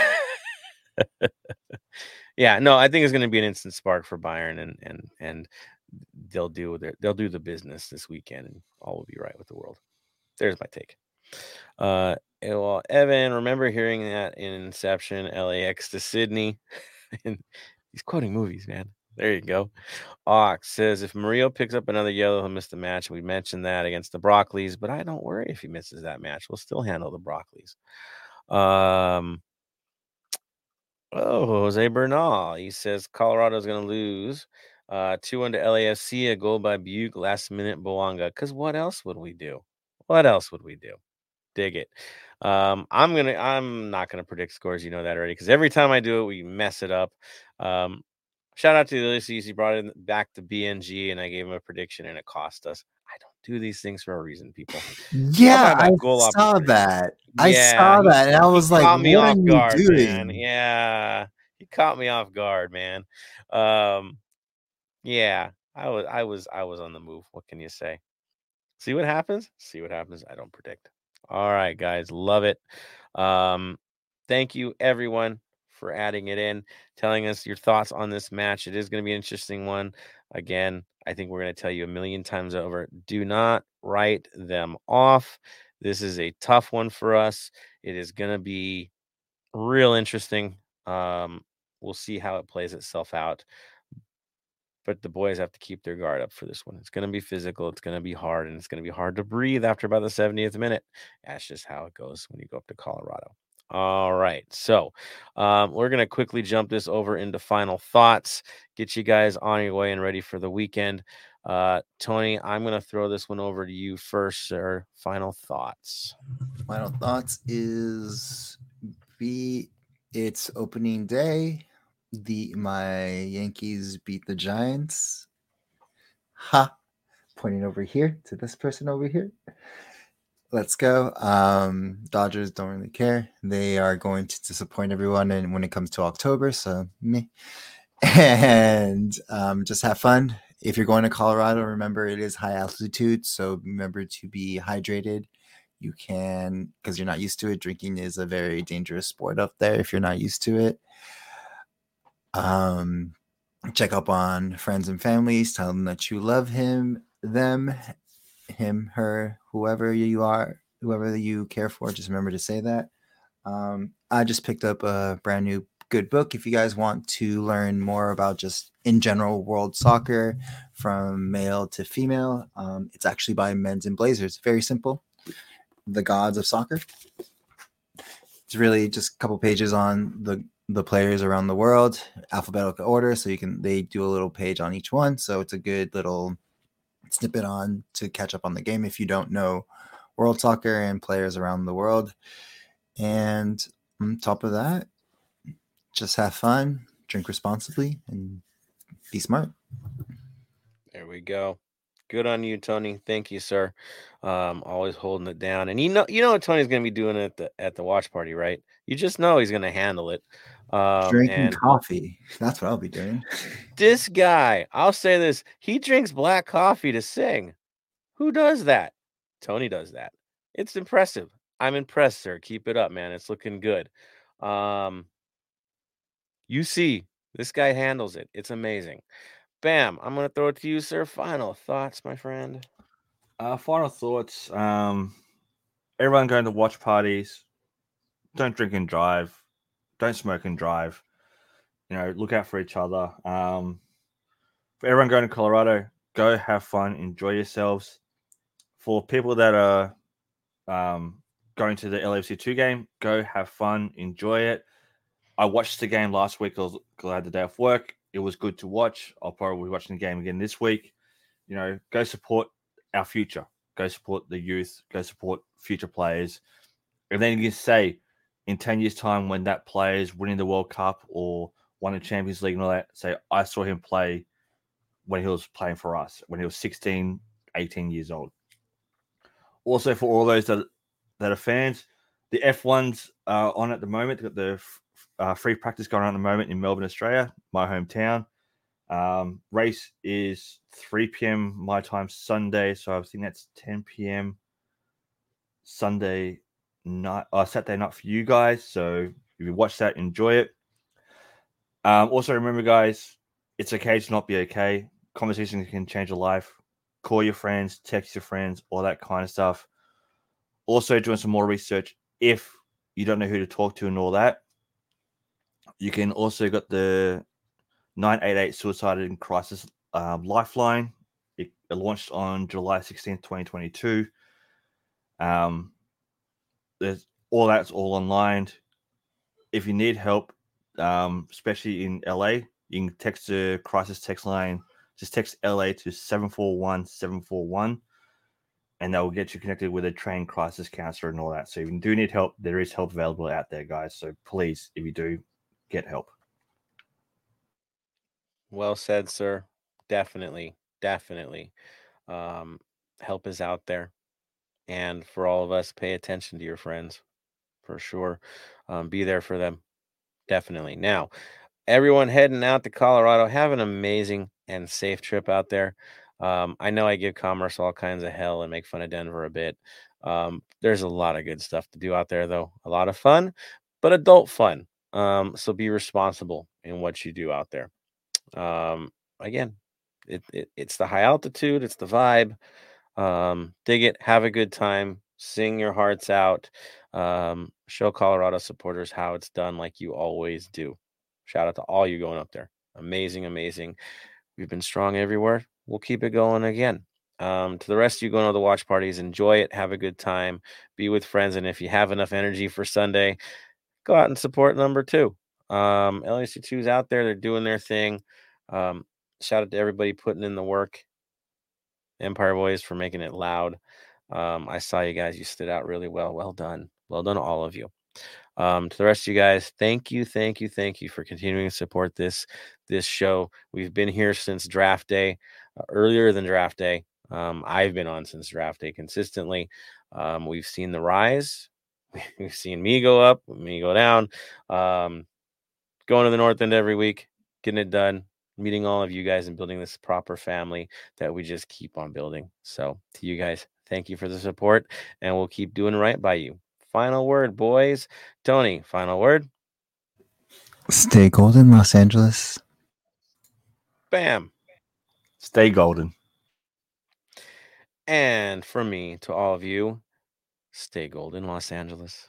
yeah, no, I think it's going to be an instant spark for Bayern, and and and they'll do their they'll do the business this weekend, and all will be right with the world. There's my take. Uh, well, Evan, remember hearing that in Inception, LAX to Sydney, and he's quoting movies, man. There you go. Ox says if Mario picks up another yellow, he'll miss the match. We mentioned that against the Broccoli's, but I don't worry if he misses that match. We'll still handle the Broccoli's. Um, oh, Jose Bernal. He says Colorado's going to lose. Uh, 2 1 to LAFC, a goal by Biuk, last minute Bouanga. Because what else would we do? What else would we do? Dig it. Um, I'm gonna. I'm not gonna predict scores. You know that already. Because every time I do it, we mess it up. Um, shout out to the Ulysses. He brought it back to BNG, and I gave him a prediction, and it cost us. I don't do these things for a reason, people. Yeah, I saw that. I Yeah, saw that, and I was like, me "What are off you guard, doing?" man. Yeah, he caught me off guard, man. Um, yeah, I was, I was, I was on the move. What can you say? See what happens. See what happens. I don't predict. All right, guys, love it. Um, thank you everyone for adding it in, telling us your thoughts on this match. It is going to be an interesting one. Again, I think we're going to tell you a million times over do not write them off. This is a tough one for us. It is going to be real interesting. Um, we'll see how it plays itself out. But the boys have to keep their guard up for this one. It's going to be physical. It's going to be hard, and it's going to be hard to breathe after about the 70th minute. That's just how it goes when you go up to Colorado. All right. So um, we're going to quickly jump this over into final thoughts, get you guys on your way and ready for the weekend. Uh, Tony, I'm going to throw this one over to you first, sir. Final thoughts. Final thoughts is be it's opening day. The my Yankees beat the Giants. Ha! Pointing over here to this person over here. Let's go. Um, Dodgers don't really care. They are going to disappoint everyone, and when it comes to October, so me. And um, just have fun. If you're going to Colorado, remember it is high altitude, so remember to be hydrated you can because you're not used to it drinking is a very dangerous sport up there if you're not used to it um check up on friends and families tell them that you love him them him her whoever you are whoever you care for just remember to say that. Um i just picked up a brand new good book. If you guys want to learn more about just in general world soccer from male to female um, it's actually by Men in Blazers. Very simple. The gods of soccer. It's really just a couple pages on the the players around the world, alphabetical order. So you can they do a little page on each one. So it's a good little snippet on to catch up on the game if you don't know world soccer and players around the world. And on top of that, just have fun, drink responsibly, and be smart. There we go. Good on you, Tony. Thank you, sir. Um, always holding it down. And you know, you know what Tony's gonna be doing at the at the watch party, right? You just know he's gonna handle it. Um, Drinking coffee. That's what I'll be doing. this guy, I'll say this: he drinks black coffee to sing. Who does that? Tony does that. It's impressive. I'm impressed, sir. Keep it up, man. It's looking good. Um, you see, this guy handles it. It's amazing. Bam. I'm gonna throw it to you, sir. Final thoughts, my friend. Uh, final thoughts. Um, everyone going to watch parties. Don't drink and drive. Don't smoke and drive. You know, look out for each other. Um, for everyone going to Colorado, go have fun, enjoy yourselves. For people that are um, going to the LFC two game, go have fun, enjoy it. I watched the game last week. I was glad the day off work. It was good to watch. I'll probably be watching the game again this week. You know, go support our future. Go support the youth. Go support future players. And then you can say in 10 years' time when that player is winning the World Cup or won the Champions League and all that, say, I saw him play when he was playing for us, when he was 16, 18 years old. Also, for all those that, that are fans, the F1's uh, on at the moment. They've Got the uh, free practice going on at the moment in Melbourne, Australia, my hometown. Um, race is 3 p.m. my time Sunday, so I think that's 10 p.m. Sunday night, uh, Saturday night for you guys. So if you watch that, enjoy it. Um, also, remember, guys, it's okay to not be okay. Conversations can change your life. Call your friends, text your friends, all that kind of stuff. Also, doing some more research if you don't know who to talk to and all that. You can also got the 988 Suicide and Crisis um, Lifeline. It, it launched on July 16th, 2022. Um, there's all that's all online. If you need help, um, especially in LA, you can text the crisis text line. Just text LA to 741 741 and that will get you connected with a trained crisis counselor and all that. So if you do need help, there is help available out there, guys. So please, if you do, get help. Well said, sir. Definitely, definitely. Um, help is out there, and for all of us, pay attention to your friends, for sure. Um, be there for them, definitely. Now, everyone heading out to Colorado, have an amazing and safe trip out there. Um, I know I give commerce all kinds of hell and make fun of Denver a bit. Um, there's a lot of good stuff to do out there, though. A lot of fun, but adult fun. Um, so be responsible in what you do out there. Um, again, it, it, it's the high altitude, it's the vibe. Um, dig it, have a good time, sing your hearts out. Um, show Colorado supporters how it's done, like you always do. Shout out to all you going up there. Amazing, amazing. We've been strong everywhere. We'll keep it going again. Um, to the rest of you going to the watch parties, enjoy it, have a good time, be with friends, and if you have enough energy for Sunday, go out and support number two. Um, LSU is out there, they're doing their thing. Um, shout out to everybody putting in the work. Empire Boys for making it loud. Um, I saw you guys, you stood out really well. Well done. Well done, all of you. Um, to the rest of you guys, thank you, thank you, thank you for continuing to support this this show. We've been here since draft day, uh, earlier than draft day. Um, I've been on since draft day consistently. Um, we've seen the rise. We've seen me go up, me go down. Um, going to the north end every week, getting it done, meeting all of you guys and building this proper family that we just keep on building. So, to you guys, thank you for the support, and we'll keep doing right by you. Final word, boys. Tony, final word. Stay golden, Los Angeles. Bam. Stay golden. And for me, to all of you, stay golden, Los Angeles.